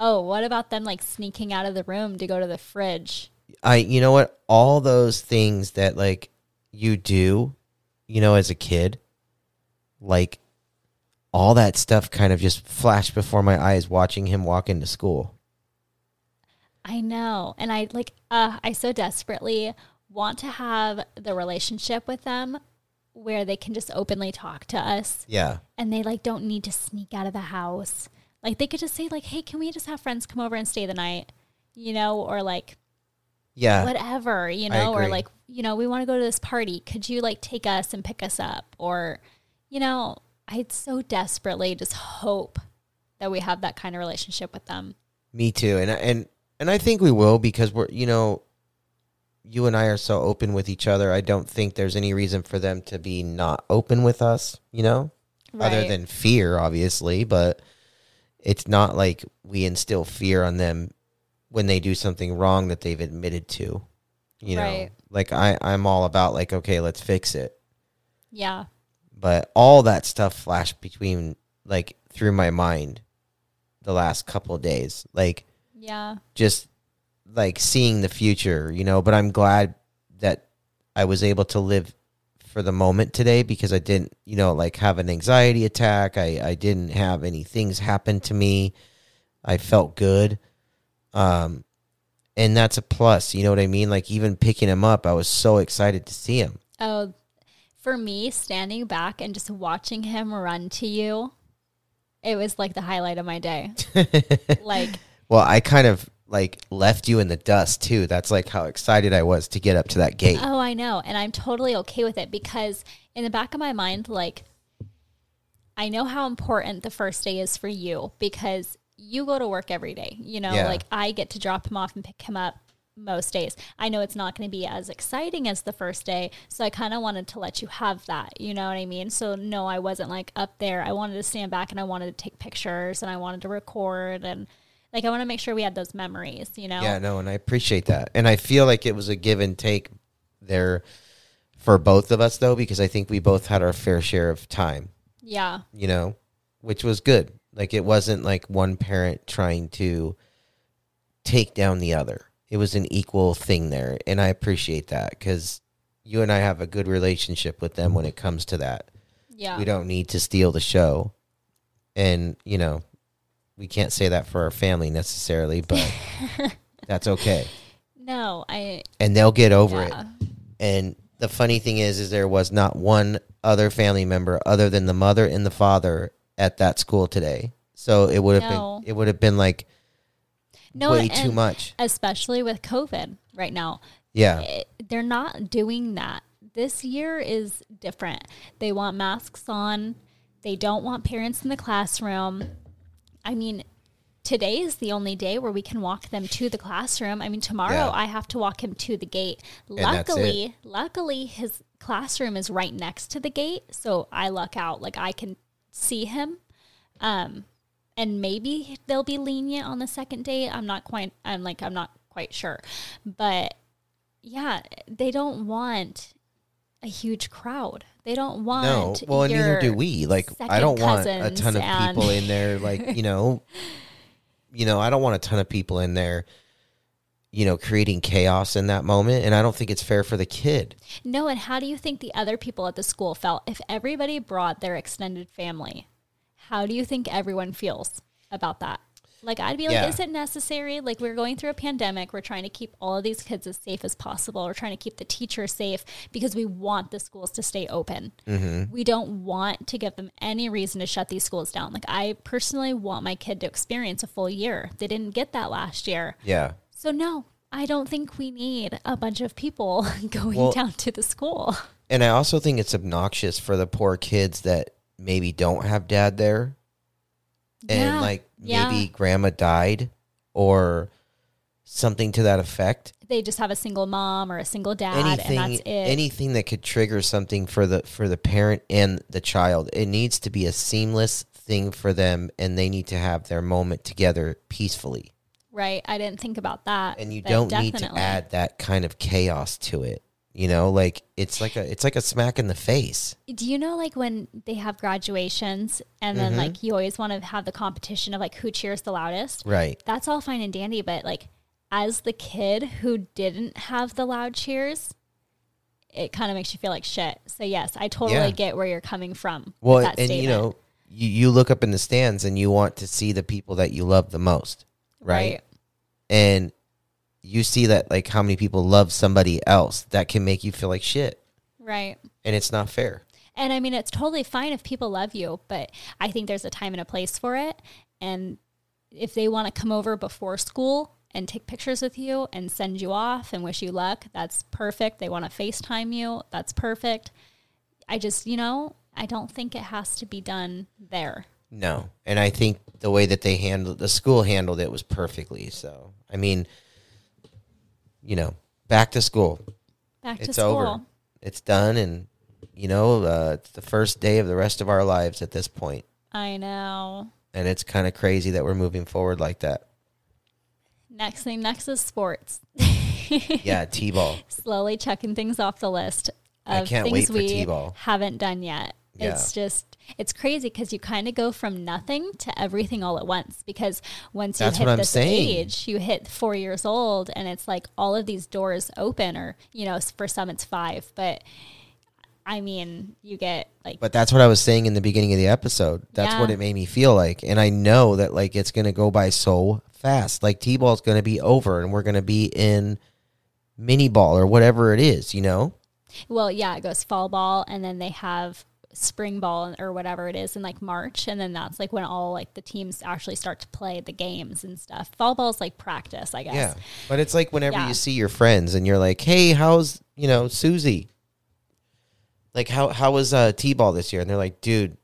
oh what about them like sneaking out of the room to go to the fridge I, you know what? All those things that like you do, you know, as a kid, like all that stuff kind of just flashed before my eyes watching him walk into school. I know. And I like uh I so desperately want to have the relationship with them where they can just openly talk to us Yeah. and they like don't need to sneak out of the house. Like they could just say like, "Hey, can we just have friends come over and stay the night?" You know, or like Yeah. whatever, you know, or like, you know, we want to go to this party. Could you like take us and pick us up? Or, you know, I so desperately just hope that we have that kind of relationship with them. Me too. And and and I think we will because we're you know you and I are so open with each other. I don't think there's any reason for them to be not open with us, you know? Other than fear, obviously, but it's not like we instill fear on them when they do something wrong that they've admitted to. You know, like I, I'm all about like, okay, let's fix it. Yeah. But all that stuff flashed between like through my mind the last couple of days. Like Yeah. just like seeing the future, you know. But I'm glad that I was able to live for the moment today because I didn't, you know, like have an anxiety attack. I, I didn't have any things happen to me. I felt good. Um, and that's a plus. You know what I mean? Like even picking him up, I was so excited to see him. Oh, for me, standing back and just watching him run to you, it was like the highlight of my day. like, Well, I kind of like left you in the dust too. That's like how excited I was to get up to that gate. oh, I know. And I'm totally okay with it because in the back of my mind, like, I know how important the first day is for you because you go to work every day. You know, Yeah. like I get to drop him off and pick him up most days. I know it's not going to be as exciting as the first day. So I kind of wanted to let you have that. You know what I mean? So no, I wasn't like up there. I wanted to stand back and I wanted to take pictures and I wanted to record and like I want to make sure we had those memories, you know? Yeah, no, and I appreciate that. And I feel like it was a give and take there for both of us though, because I think we both had our fair share of time, Yeah. you know, which was good. Like it wasn't like one parent trying to take down the other. It was an equal thing there, and I appreciate that cuz you and I have a good relationship with them when it comes to that. Yeah. We don't need to steal the show. and you know, we can't say that for our family necessarily, but that's okay. No, I And they'll get over it. And the funny thing is, is there was not one other family member other than the mother and the father at that school today. So it would have No. been it would have been like No, way too much. Especially with COVID right now. Yeah. it- they're not doing that. This year is different. They want masks on. They don't want parents in the classroom. I mean, today is the only day where we can walk them to the classroom. I mean, tomorrow Yeah. I have to walk him to the gate. Luckily, luckily his classroom is right next to the gate, so I luck out. Like I can see him. Um and maybe they'll be lenient on the second date. I'm not quite I'm like I'm not quite sure. But yeah, they don't want a huge crowd. They don't want No, well, and neither do we. Like, I don't want a ton of and- people in there. Like, you know, you know, I don't want a ton of people in there. You know, creating chaos in that moment, and I don't think it's fair for the kid. No, and how do you think the other people at the school felt? If everybody brought their extended family, how do you think everyone feels about that? Like, I'd be like, Yeah. is it necessary? Like, we're going through a pandemic. We're trying to keep all of these kids as safe as possible. We're trying to keep the teachers safe because we want the schools to stay open. Mm-hmm. We don't want to give them any reason to shut these schools down. Like, I personally want my kid to experience a full year. They didn't get that last year. Yeah, So, no, I don't think we need a bunch of people going Well- down to the school. and I also think it's obnoxious for the poor kids that maybe don't have dad there, and Yeah, like yeah. maybe grandma died or something to that effect. they just have a single mom or a single dad anything and that's it. anything that could trigger something for the for the parent and the child it needs to be a seamless thing for them and they need to have their moment together peacefully right. I didn't think about that. and you don't need to add that kind of chaos to it you know like it's like a it's like a smack in the face Do you know like when they have graduations and then Mm-hmm. like you always want to have the competition of like who cheers the loudest? right That's all fine and dandy, but like as the kid who didn't have the loud cheers, it kind of makes you feel like shit. So yes, I totally Yeah. get where you're coming from. well and you know you, you look up in the stands and you want to see the people that you love the most right. and you see that like how many people love somebody else that can make you feel like shit Right. and it's not fair And I mean, it's totally fine if people love you, but I think there's a time and a place for it. And if they want to come over before school and take pictures with you and send you off and wish you luck, that's perfect. They want to FaceTime you, that's perfect. I just, you know, I don't think it has to be done there. no and i think the way that they handled the school handled it was perfectly so i mean you know back to school Back to it's school. over it's done and you know uh, it's the first day of the rest of our lives at this point I know. and it's kind of crazy that we're moving forward like that Next thing next is sports. yeah t-ball Slowly checking things off the list I of can't things wait for we T-ball. haven't done yet. Yeah. It's just it's crazy because you kind of go from nothing to everything all at once. Because once you That's hit this saying. age, you hit four years old, and it's like all of these doors open, or you know, for some it's five, but I mean, you get like But that's what I was saying in the beginning of the episode. That's Yeah. what it made me feel like. And I know that like it's going to go by so fast. Like T-ball is going to be over and we're going to be in mini ball or whatever it is, you know? Well, yeah, it goes fall ball, and then they have spring ball or whatever it is in like March, and then that's like when all like the teams actually start to play the games and stuff. Fall ball is like practice, I guess. Yeah. But it's like whenever Yeah. you see your friends and you're like, "Hey, how's, you know, Susie?" Like how how was uh T-ball this year? And they're like, "Dude,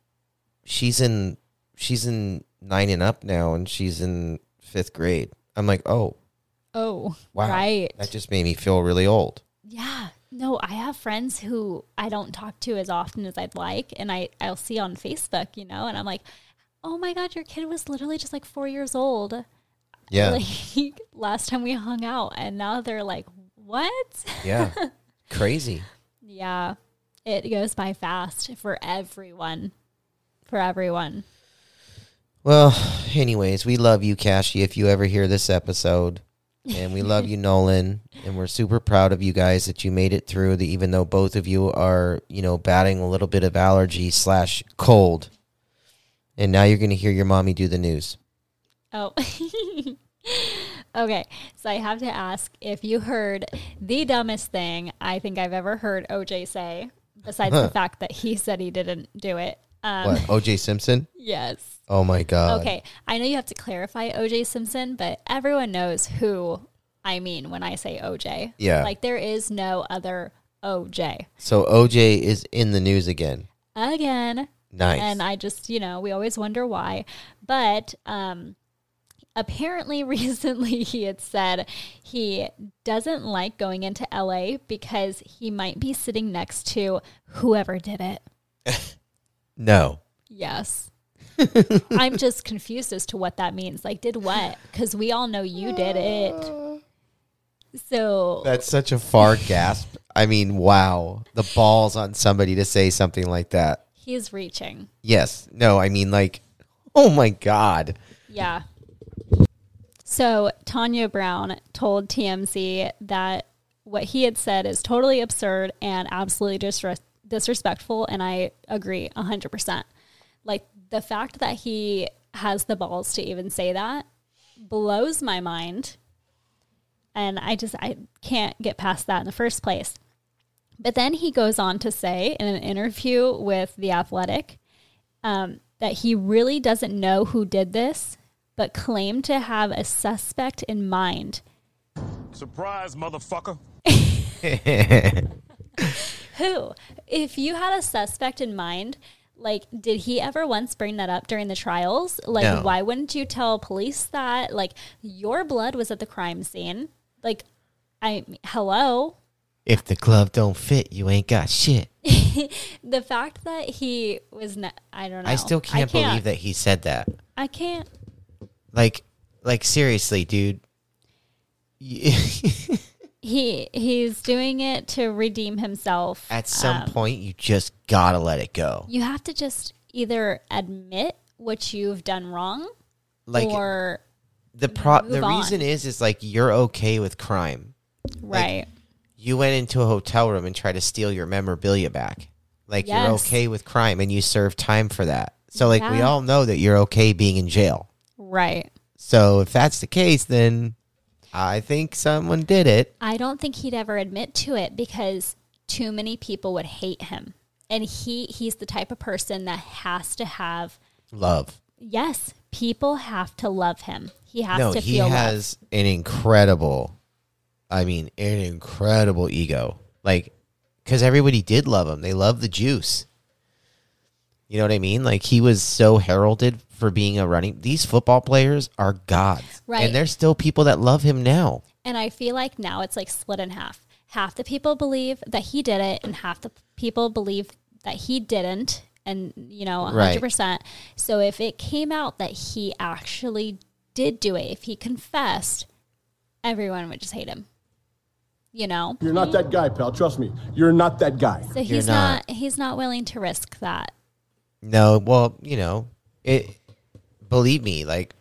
she's in she's in 9 and up now and she's in 5th grade." I'm like, "Oh, Oh, wow." right. That just made me feel really old. Yeah. No, I have friends who I don't talk to as often as I'd like, and I I'll see on Facebook, you know, and I'm like, "Oh my god, your kid was literally just like 4 years old." Yeah. Like last time we hung out, and now they're like, "What?" Yeah. Crazy. Yeah. It goes by fast for everyone. For everyone. Well, anyways, we love you, Cashy, if you ever hear this episode. And we love you, Nolan. And we're super proud of you guys that you made it through, the, even though both of you are, you know, batting a little bit of allergy slash cold. And now you're going to hear your mommy do the news. Oh. okay. So I have to ask if you heard the dumbest thing I think I've ever heard OJ say, besides the fact that he said he didn't do it. Um, What? OJ Simpson? Yes. Oh my God. Okay. I know you have to clarify OJ Simpson, but everyone knows who I mean when I say OJ. Yeah. Like there is no other OJ. So OJ is in the news again. Again. Nice. And I just, you know, we always wonder why. But um apparently recently he had said he doesn't like going into LA because he might be sitting next to whoever did it. no. Yes. I'm just confused as to what that means. Like, did what? Because we all know you did it. So, That's such a far gasp. I mean, wow. The balls on somebody to say something like that. he's reaching. Yes. No, I mean, like, oh my God. Yeah. So, Tanya Brown told TMZ that what he had said is totally absurd and absolutely disres- disrespectful. And I agree 100%. Like, the fact that he has the balls to even say that blows my mind. And I just, I can't get past that in the first place. But then he goes on to say in an interview with The Athletic um, that he really doesn't know who did this, but claimed to have a suspect in mind. Surprise, motherfucker. Who? If you had a suspect in mind, like, did he ever once bring that up during the trials? Like, No. why wouldn't you tell police that? Like, your blood was at the crime scene. Like, I, hello? If the glove don't fit, you ain't got shit. The fact that he was, not, I don't know. I still can't, believe that he said that. I can't. Like, like seriously, dude. He he's doing it to redeem himself. At some Um, point, you just gotta let it go. you have to just either admit what you've done wrong Like or the pro, the on. reason is, is like you're okay with crime. right. You went into a hotel room and tried to steal your memorabilia back. Like you're okay with crime, and you serve time for that. So like we all know that you're okay being in jail. Right. So if that's the case, then I think someone did it. I don't think he'd ever admit to it because too many people would hate him. And he he's the type of person that has to have Love. yes, people have to love him. He has no, to he feel love. has an incredible, I mean, an incredible ego. Like, because everybody did love him. They love the juice. You know what I mean? Like, he was so heralded for being a running. These football players are gods. Right. And there's still people that love him now. And I feel like now it's like split in half. Half the people believe that he did it, and half the people believe that he didn't. And, you know, 100%. So if it came out that he actually did do it, if he confessed, everyone would just hate him. You know? You're not that guy, pal. Trust me. You're not that guy. So he's not. not. he's not willing to risk that. No, well, you know, it. Believe me, like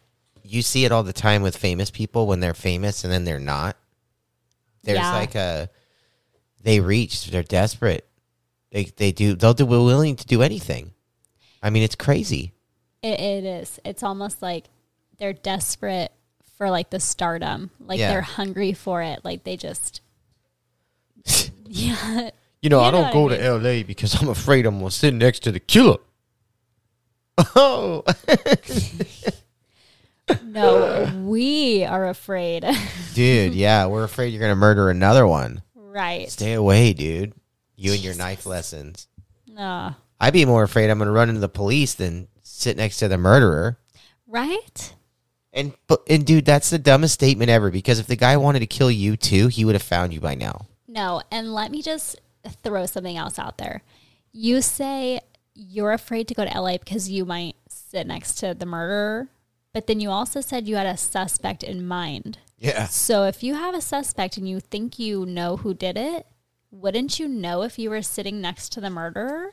you see it all the time with famous people when they're famous and then they're not. There's Yeah. like a, they reach, they're desperate. They they do they'll do we're willing to do anything. I mean, it's crazy. It, it is. It's almost like they're desperate for like the stardom. Like Yeah. they're hungry for it. Like they just. yeah. You know, You I don't go I to L.A. because I'm afraid I'm gonna sit next to the killer. Oh, No, we are afraid. dude, yeah, we're afraid you're gonna murder another one. right. Stay away, dude. You and your knife lessons. Uh, I'd be more afraid I'm going to run into the police than sit next to the murderer. right? And but and dude, that's the dumbest statement ever. Because if the guy wanted to kill you too, he would have found you by now. No. And let me just throw something else out there. You say you're afraid to go to LA because you might sit next to the murderer, but then you also said you had a suspect in mind. Yeah. So if you have a suspect and you think you know who did it, wouldn't you know if you were sitting next to the murderer?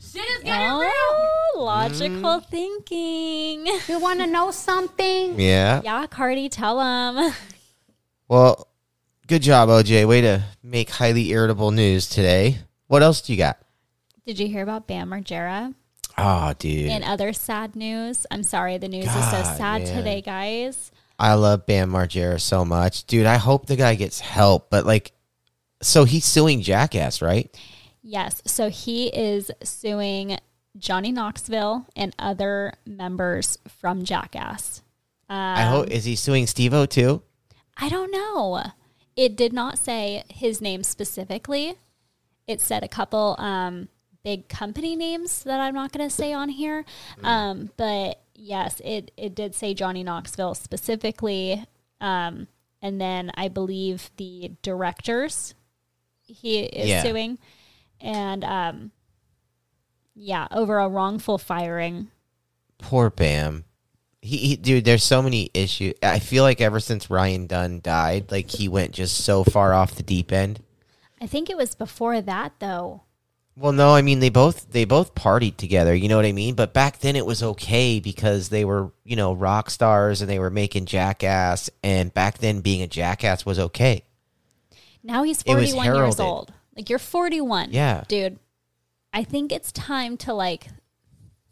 Shit is getting Oh, logical Mm. thinking. You want to know something? Yeah. Yeah, Cardi, tell him. Well, good job, OJ. Way to make highly irritable news today. What else do you got? Did you hear about Bam Margera? Oh, dude. And other sad news, I'm sorry, the news is so sad man. today, guys. I love Bam Margera so much. Dude, I hope the guy gets help, but like so he's suing Jackass, right? Yes. So he is suing Johnny Knoxville and other members from Jackass. I hope is he suing Steve-O too? I don't know. It did not say his name specifically. It said a couple um, big company names that I'm not going to say on here. Um, but yes, it, it did say Johnny Knoxville specifically. Um, and then I believe the directors he is Yeah. suing. And um, yeah, over a wrongful firing. Poor Bam. He, he dude, there's so many issues. I feel like ever since Ryan Dunn died, like he went just so far off the deep end. I think it was before that, though. Well, no, I mean they both they both partied together, you know what I mean? But back then it was okay because they were, you know, rock stars and they were making jackass and back then being a jackass was okay. Now he's It was 41 years heralded. old. Like you're 41. Yeah. Dude, I think it's time to like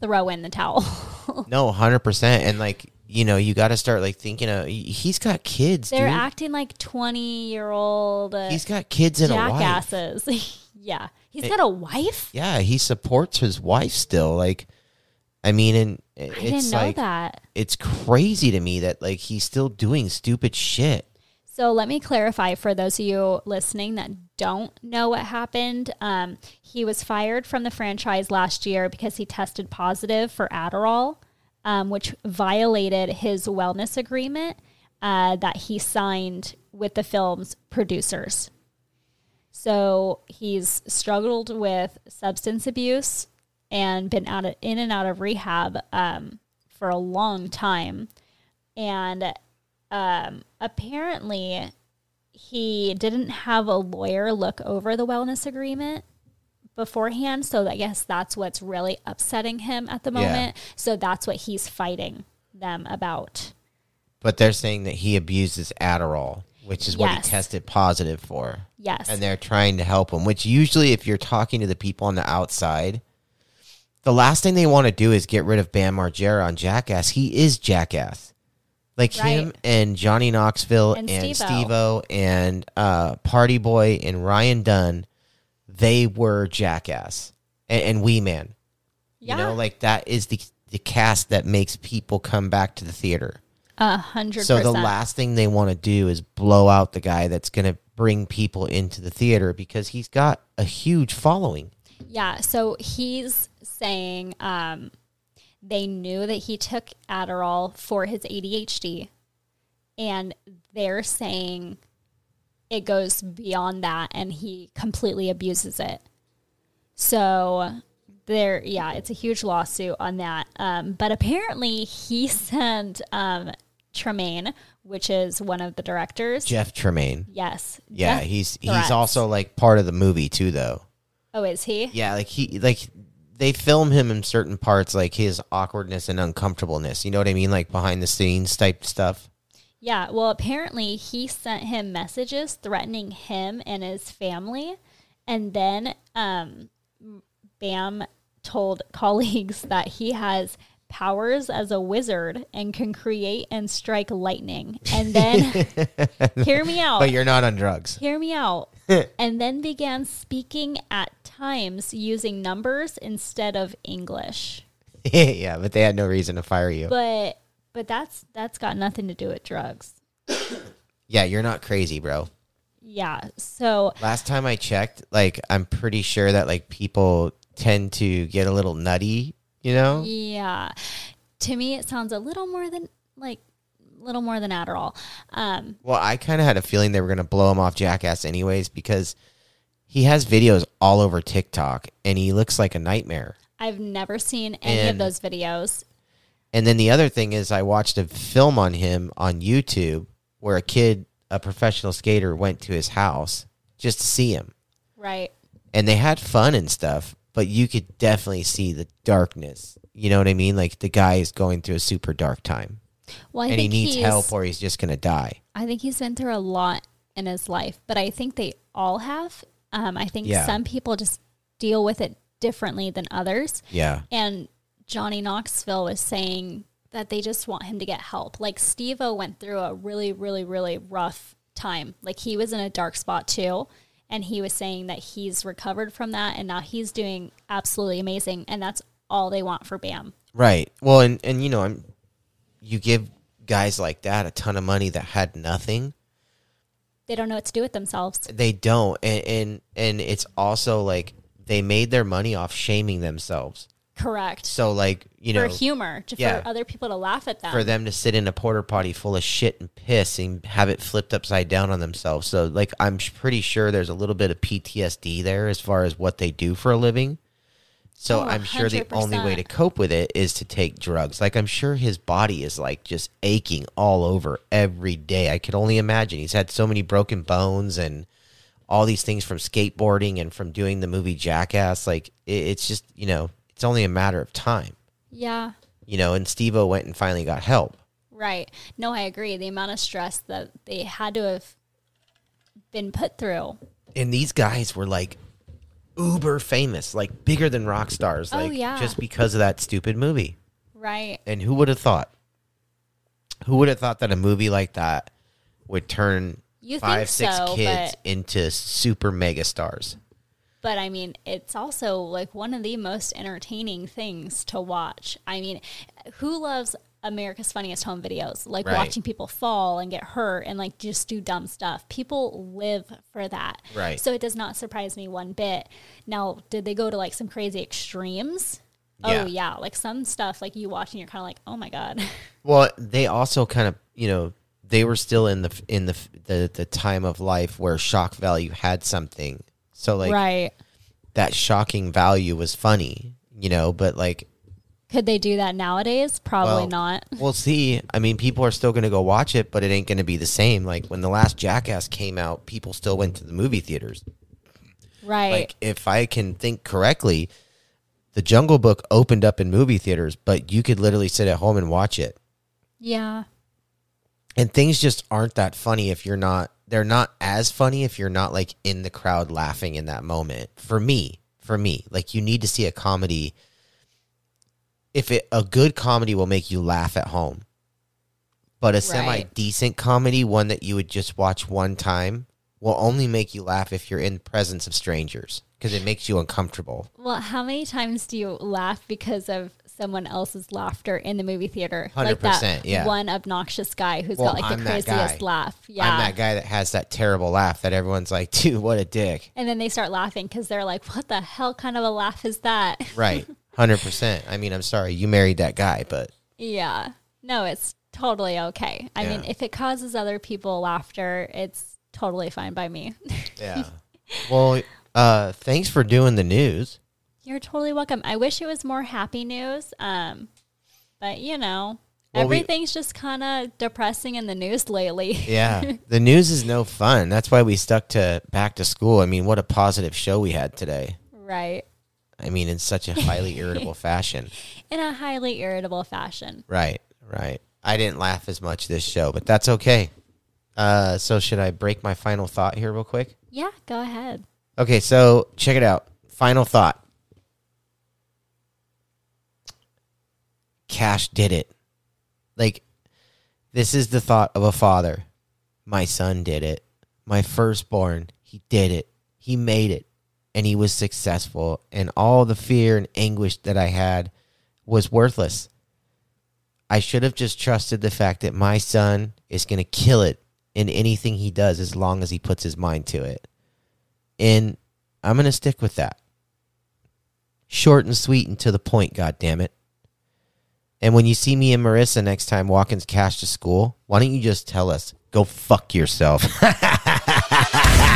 throw in the towel. No, 100% and like, you know, you got to start like thinking of he's got kids, They're dude. acting like 20 year old uh, he's got kids and a wife. jackasses. yeah. He's It- got a wife? Yeah, he supports his wife still. Like I mean and I it's didn't know like that. it's crazy to me that like he's still doing stupid shit. So let me clarify for those of you listening that don't know what happened. Um, he was fired from the franchise last year because he tested positive for Adderall, um, which violated his wellness agreement uh, that he signed with the film's producers. So he's struggled with substance abuse and been out of, in and out of rehab um, for a long time. And um, apparently he didn't have a lawyer look over the wellness agreement beforehand. So I guess that's what's really upsetting him at the Yeah. moment. So that's what he's fighting them about. But they're saying that he abuses Adderall, which is what he tested positive for. Yes. And they're trying to help him, which usually, if you're talking to the people on the outside, the last thing they want to do is get rid of Bam Margera on Jackass. He is Jackass. Like him and Johnny Knoxville And and. Steve-O and uh, Party Boy and Ryan Dunn, they were Jackass and, and Wee Man. yeah. You know, like that is the the cast that makes people come back to the theater. A hundred So the last thing they want to do is blow out the guy that's going to bring people into the theater because he's got a huge following. Yeah, so he's saying um, they knew that he took Adderall for his ADHD, and they're saying it goes beyond that, and he completely abuses it. So there, yeah, it's a huge lawsuit on that. Um, but apparently, he sent um, Tremaine, which is one of the directors. Jeff Tremaine. Yes. Yeah, death he's he's also like part of the movie too though. Oh, is he? Yeah, like he like they film him in certain parts like his awkwardness and uncomfortableness. You know what I mean? Like behind the scenes type stuff. Yeah, well, apparently he sent him messages threatening him and his family. And then um, Bam told colleagues that he has powers as a wizard and can create and strike lightning. And then, hear me out. But you're not on drugs. Hear me out. and then began speaking at times using numbers instead of English. yeah, but they had no reason to fire you. But but that's that's got nothing to do with drugs. yeah, you're not crazy, bro. Yeah. So Last time I checked, like I'm pretty sure that like people tend to get a little nutty, you know? Yeah. To me, it sounds a little more than like a little more than Adderall. Um, Well, I kind of had a feeling they were going to blow him off Jackass anyways because he has videos all over TikTok and he looks like a nightmare. I've never seen any of those videos. And then the other thing is I watched a film on him on YouTube where a kid, a professional skater went to his house just to see him. Right. And they had fun and stuff, but you could definitely see the darkness. You know what I mean? Like the guy is going through a super dark time. Well, I and he needs help or he's just going to die. I think he's been through a lot in his life, but I think they all have. Um, I think Yeah. some people just deal with it differently than others. Yeah. And Johnny Knoxville was saying that they just want him to get help. Like Steve O went through a really, really, really rough time. Like he was in a dark spot too. And he was saying that he's recovered from that and now he's doing absolutely amazing. And that's all they want for Bam. Right. Well, and and you know, I'm you give guys like that a ton of money that had nothing. They don't know what to do with themselves. They don't, and and, and it's also like they made their money off shaming themselves. Correct. So like you know, for humor, to, yeah. for other people to laugh at them. for them to sit in a porter potty full of shit and piss and have it flipped upside down on themselves. So like I'm pretty sure there's a little bit of PTSD there as far as what they do for a living. So Oh, I'm sure the only way to cope with it is to take drugs. Like I'm sure his body is like just aching all over every day. I could only imagine. He's had so many broken bones and all these things from skateboarding and from doing the movie Jackass. Like it, it's just, you know, it's only a matter of time. yeah. You know, and Steve-O went and finally got help. Right. No, I agree. The amount of stress that they had to have been put through. and these guys were like uber famous, like bigger than rock stars, Oh, like yeah. just because of that stupid movie. Right. And who would have thought? Who would have thought that a movie like that would turn You five, six kids into super mega stars? But I mean, it's also like one of the most entertaining things to watch. I mean, who loves America's Funniest Home Videos? Like Right. watching people fall and get hurt and like just do dumb stuff. People live for that. Right. So it does not surprise me one bit. Now, did they go to like some crazy extremes? Oh, yeah. Oh yeah, like some stuff like you watch and you're kind of like, oh my god. Well, they also kind of, you know, they were still in the in the the, the time of life where shock value had something. So like right. that shocking value was funny, you know, but like Could they do that nowadays? Probably Well, not. We'll see. I mean, people are still going to go watch it, but it ain't going to be the same. Like when the last Jackass came out, people still went to the movie theaters. Right. Like if I can think correctly, the Jungle Book opened up in movie theaters, but you could literally sit at home and watch it. yeah. And things just aren't that funny if you're not they're not as funny if you're not like in the crowd laughing in that moment. For me, for me, like you need to see a comedy if it a good comedy will make you laugh at home. But a semi decent comedy, one that you would just watch one time, will only make you laugh if you're in presence of strangers because it makes you uncomfortable. Well, how many times do you laugh because of someone else's laughter in the movie theater? Like 100%, that yeah. one obnoxious guy who's Well, got like I'm the craziest laugh. Yeah. I'm that guy that has that terrible laugh that everyone's like, dude, what a dick. and then they start laughing because they're like, what the hell kind of a laugh is that? Right. 100%. I mean, I'm sorry, you married that guy, but yeah. No, it's totally okay. I mean, if it causes other people laughter, it's totally fine by me. yeah. well, uh, thanks for doing the news. You're totally welcome. I wish it was more happy news. Um, but you know, Well, we- everything's just kind of depressing in the news lately. Yeah. the news is no fun. That's why we stuck to back to school. I mean, what a positive show we had today. right. I mean, in such a highly irritable fashion. In a highly irritable fashion. Right. Right. I didn't laugh as much this show, but that's okay. Uh, so should I break my final thought here real quick? Yeah, go ahead. Okay, so check it out. Final thought. Cash did it. Like, this is the thought of a father. My son did it. My firstborn, he did it. He made it. And he was successful. And all the fear and anguish that I had was worthless. I should have just trusted the fact that my son is going to kill it in anything he does as long as he puts his mind to it. And I'm going to stick with that. Short and sweet and to the point, God damn it. And when you see me and Marissa next time walking Cash to school, why don't you just tell us, go fuck yourself?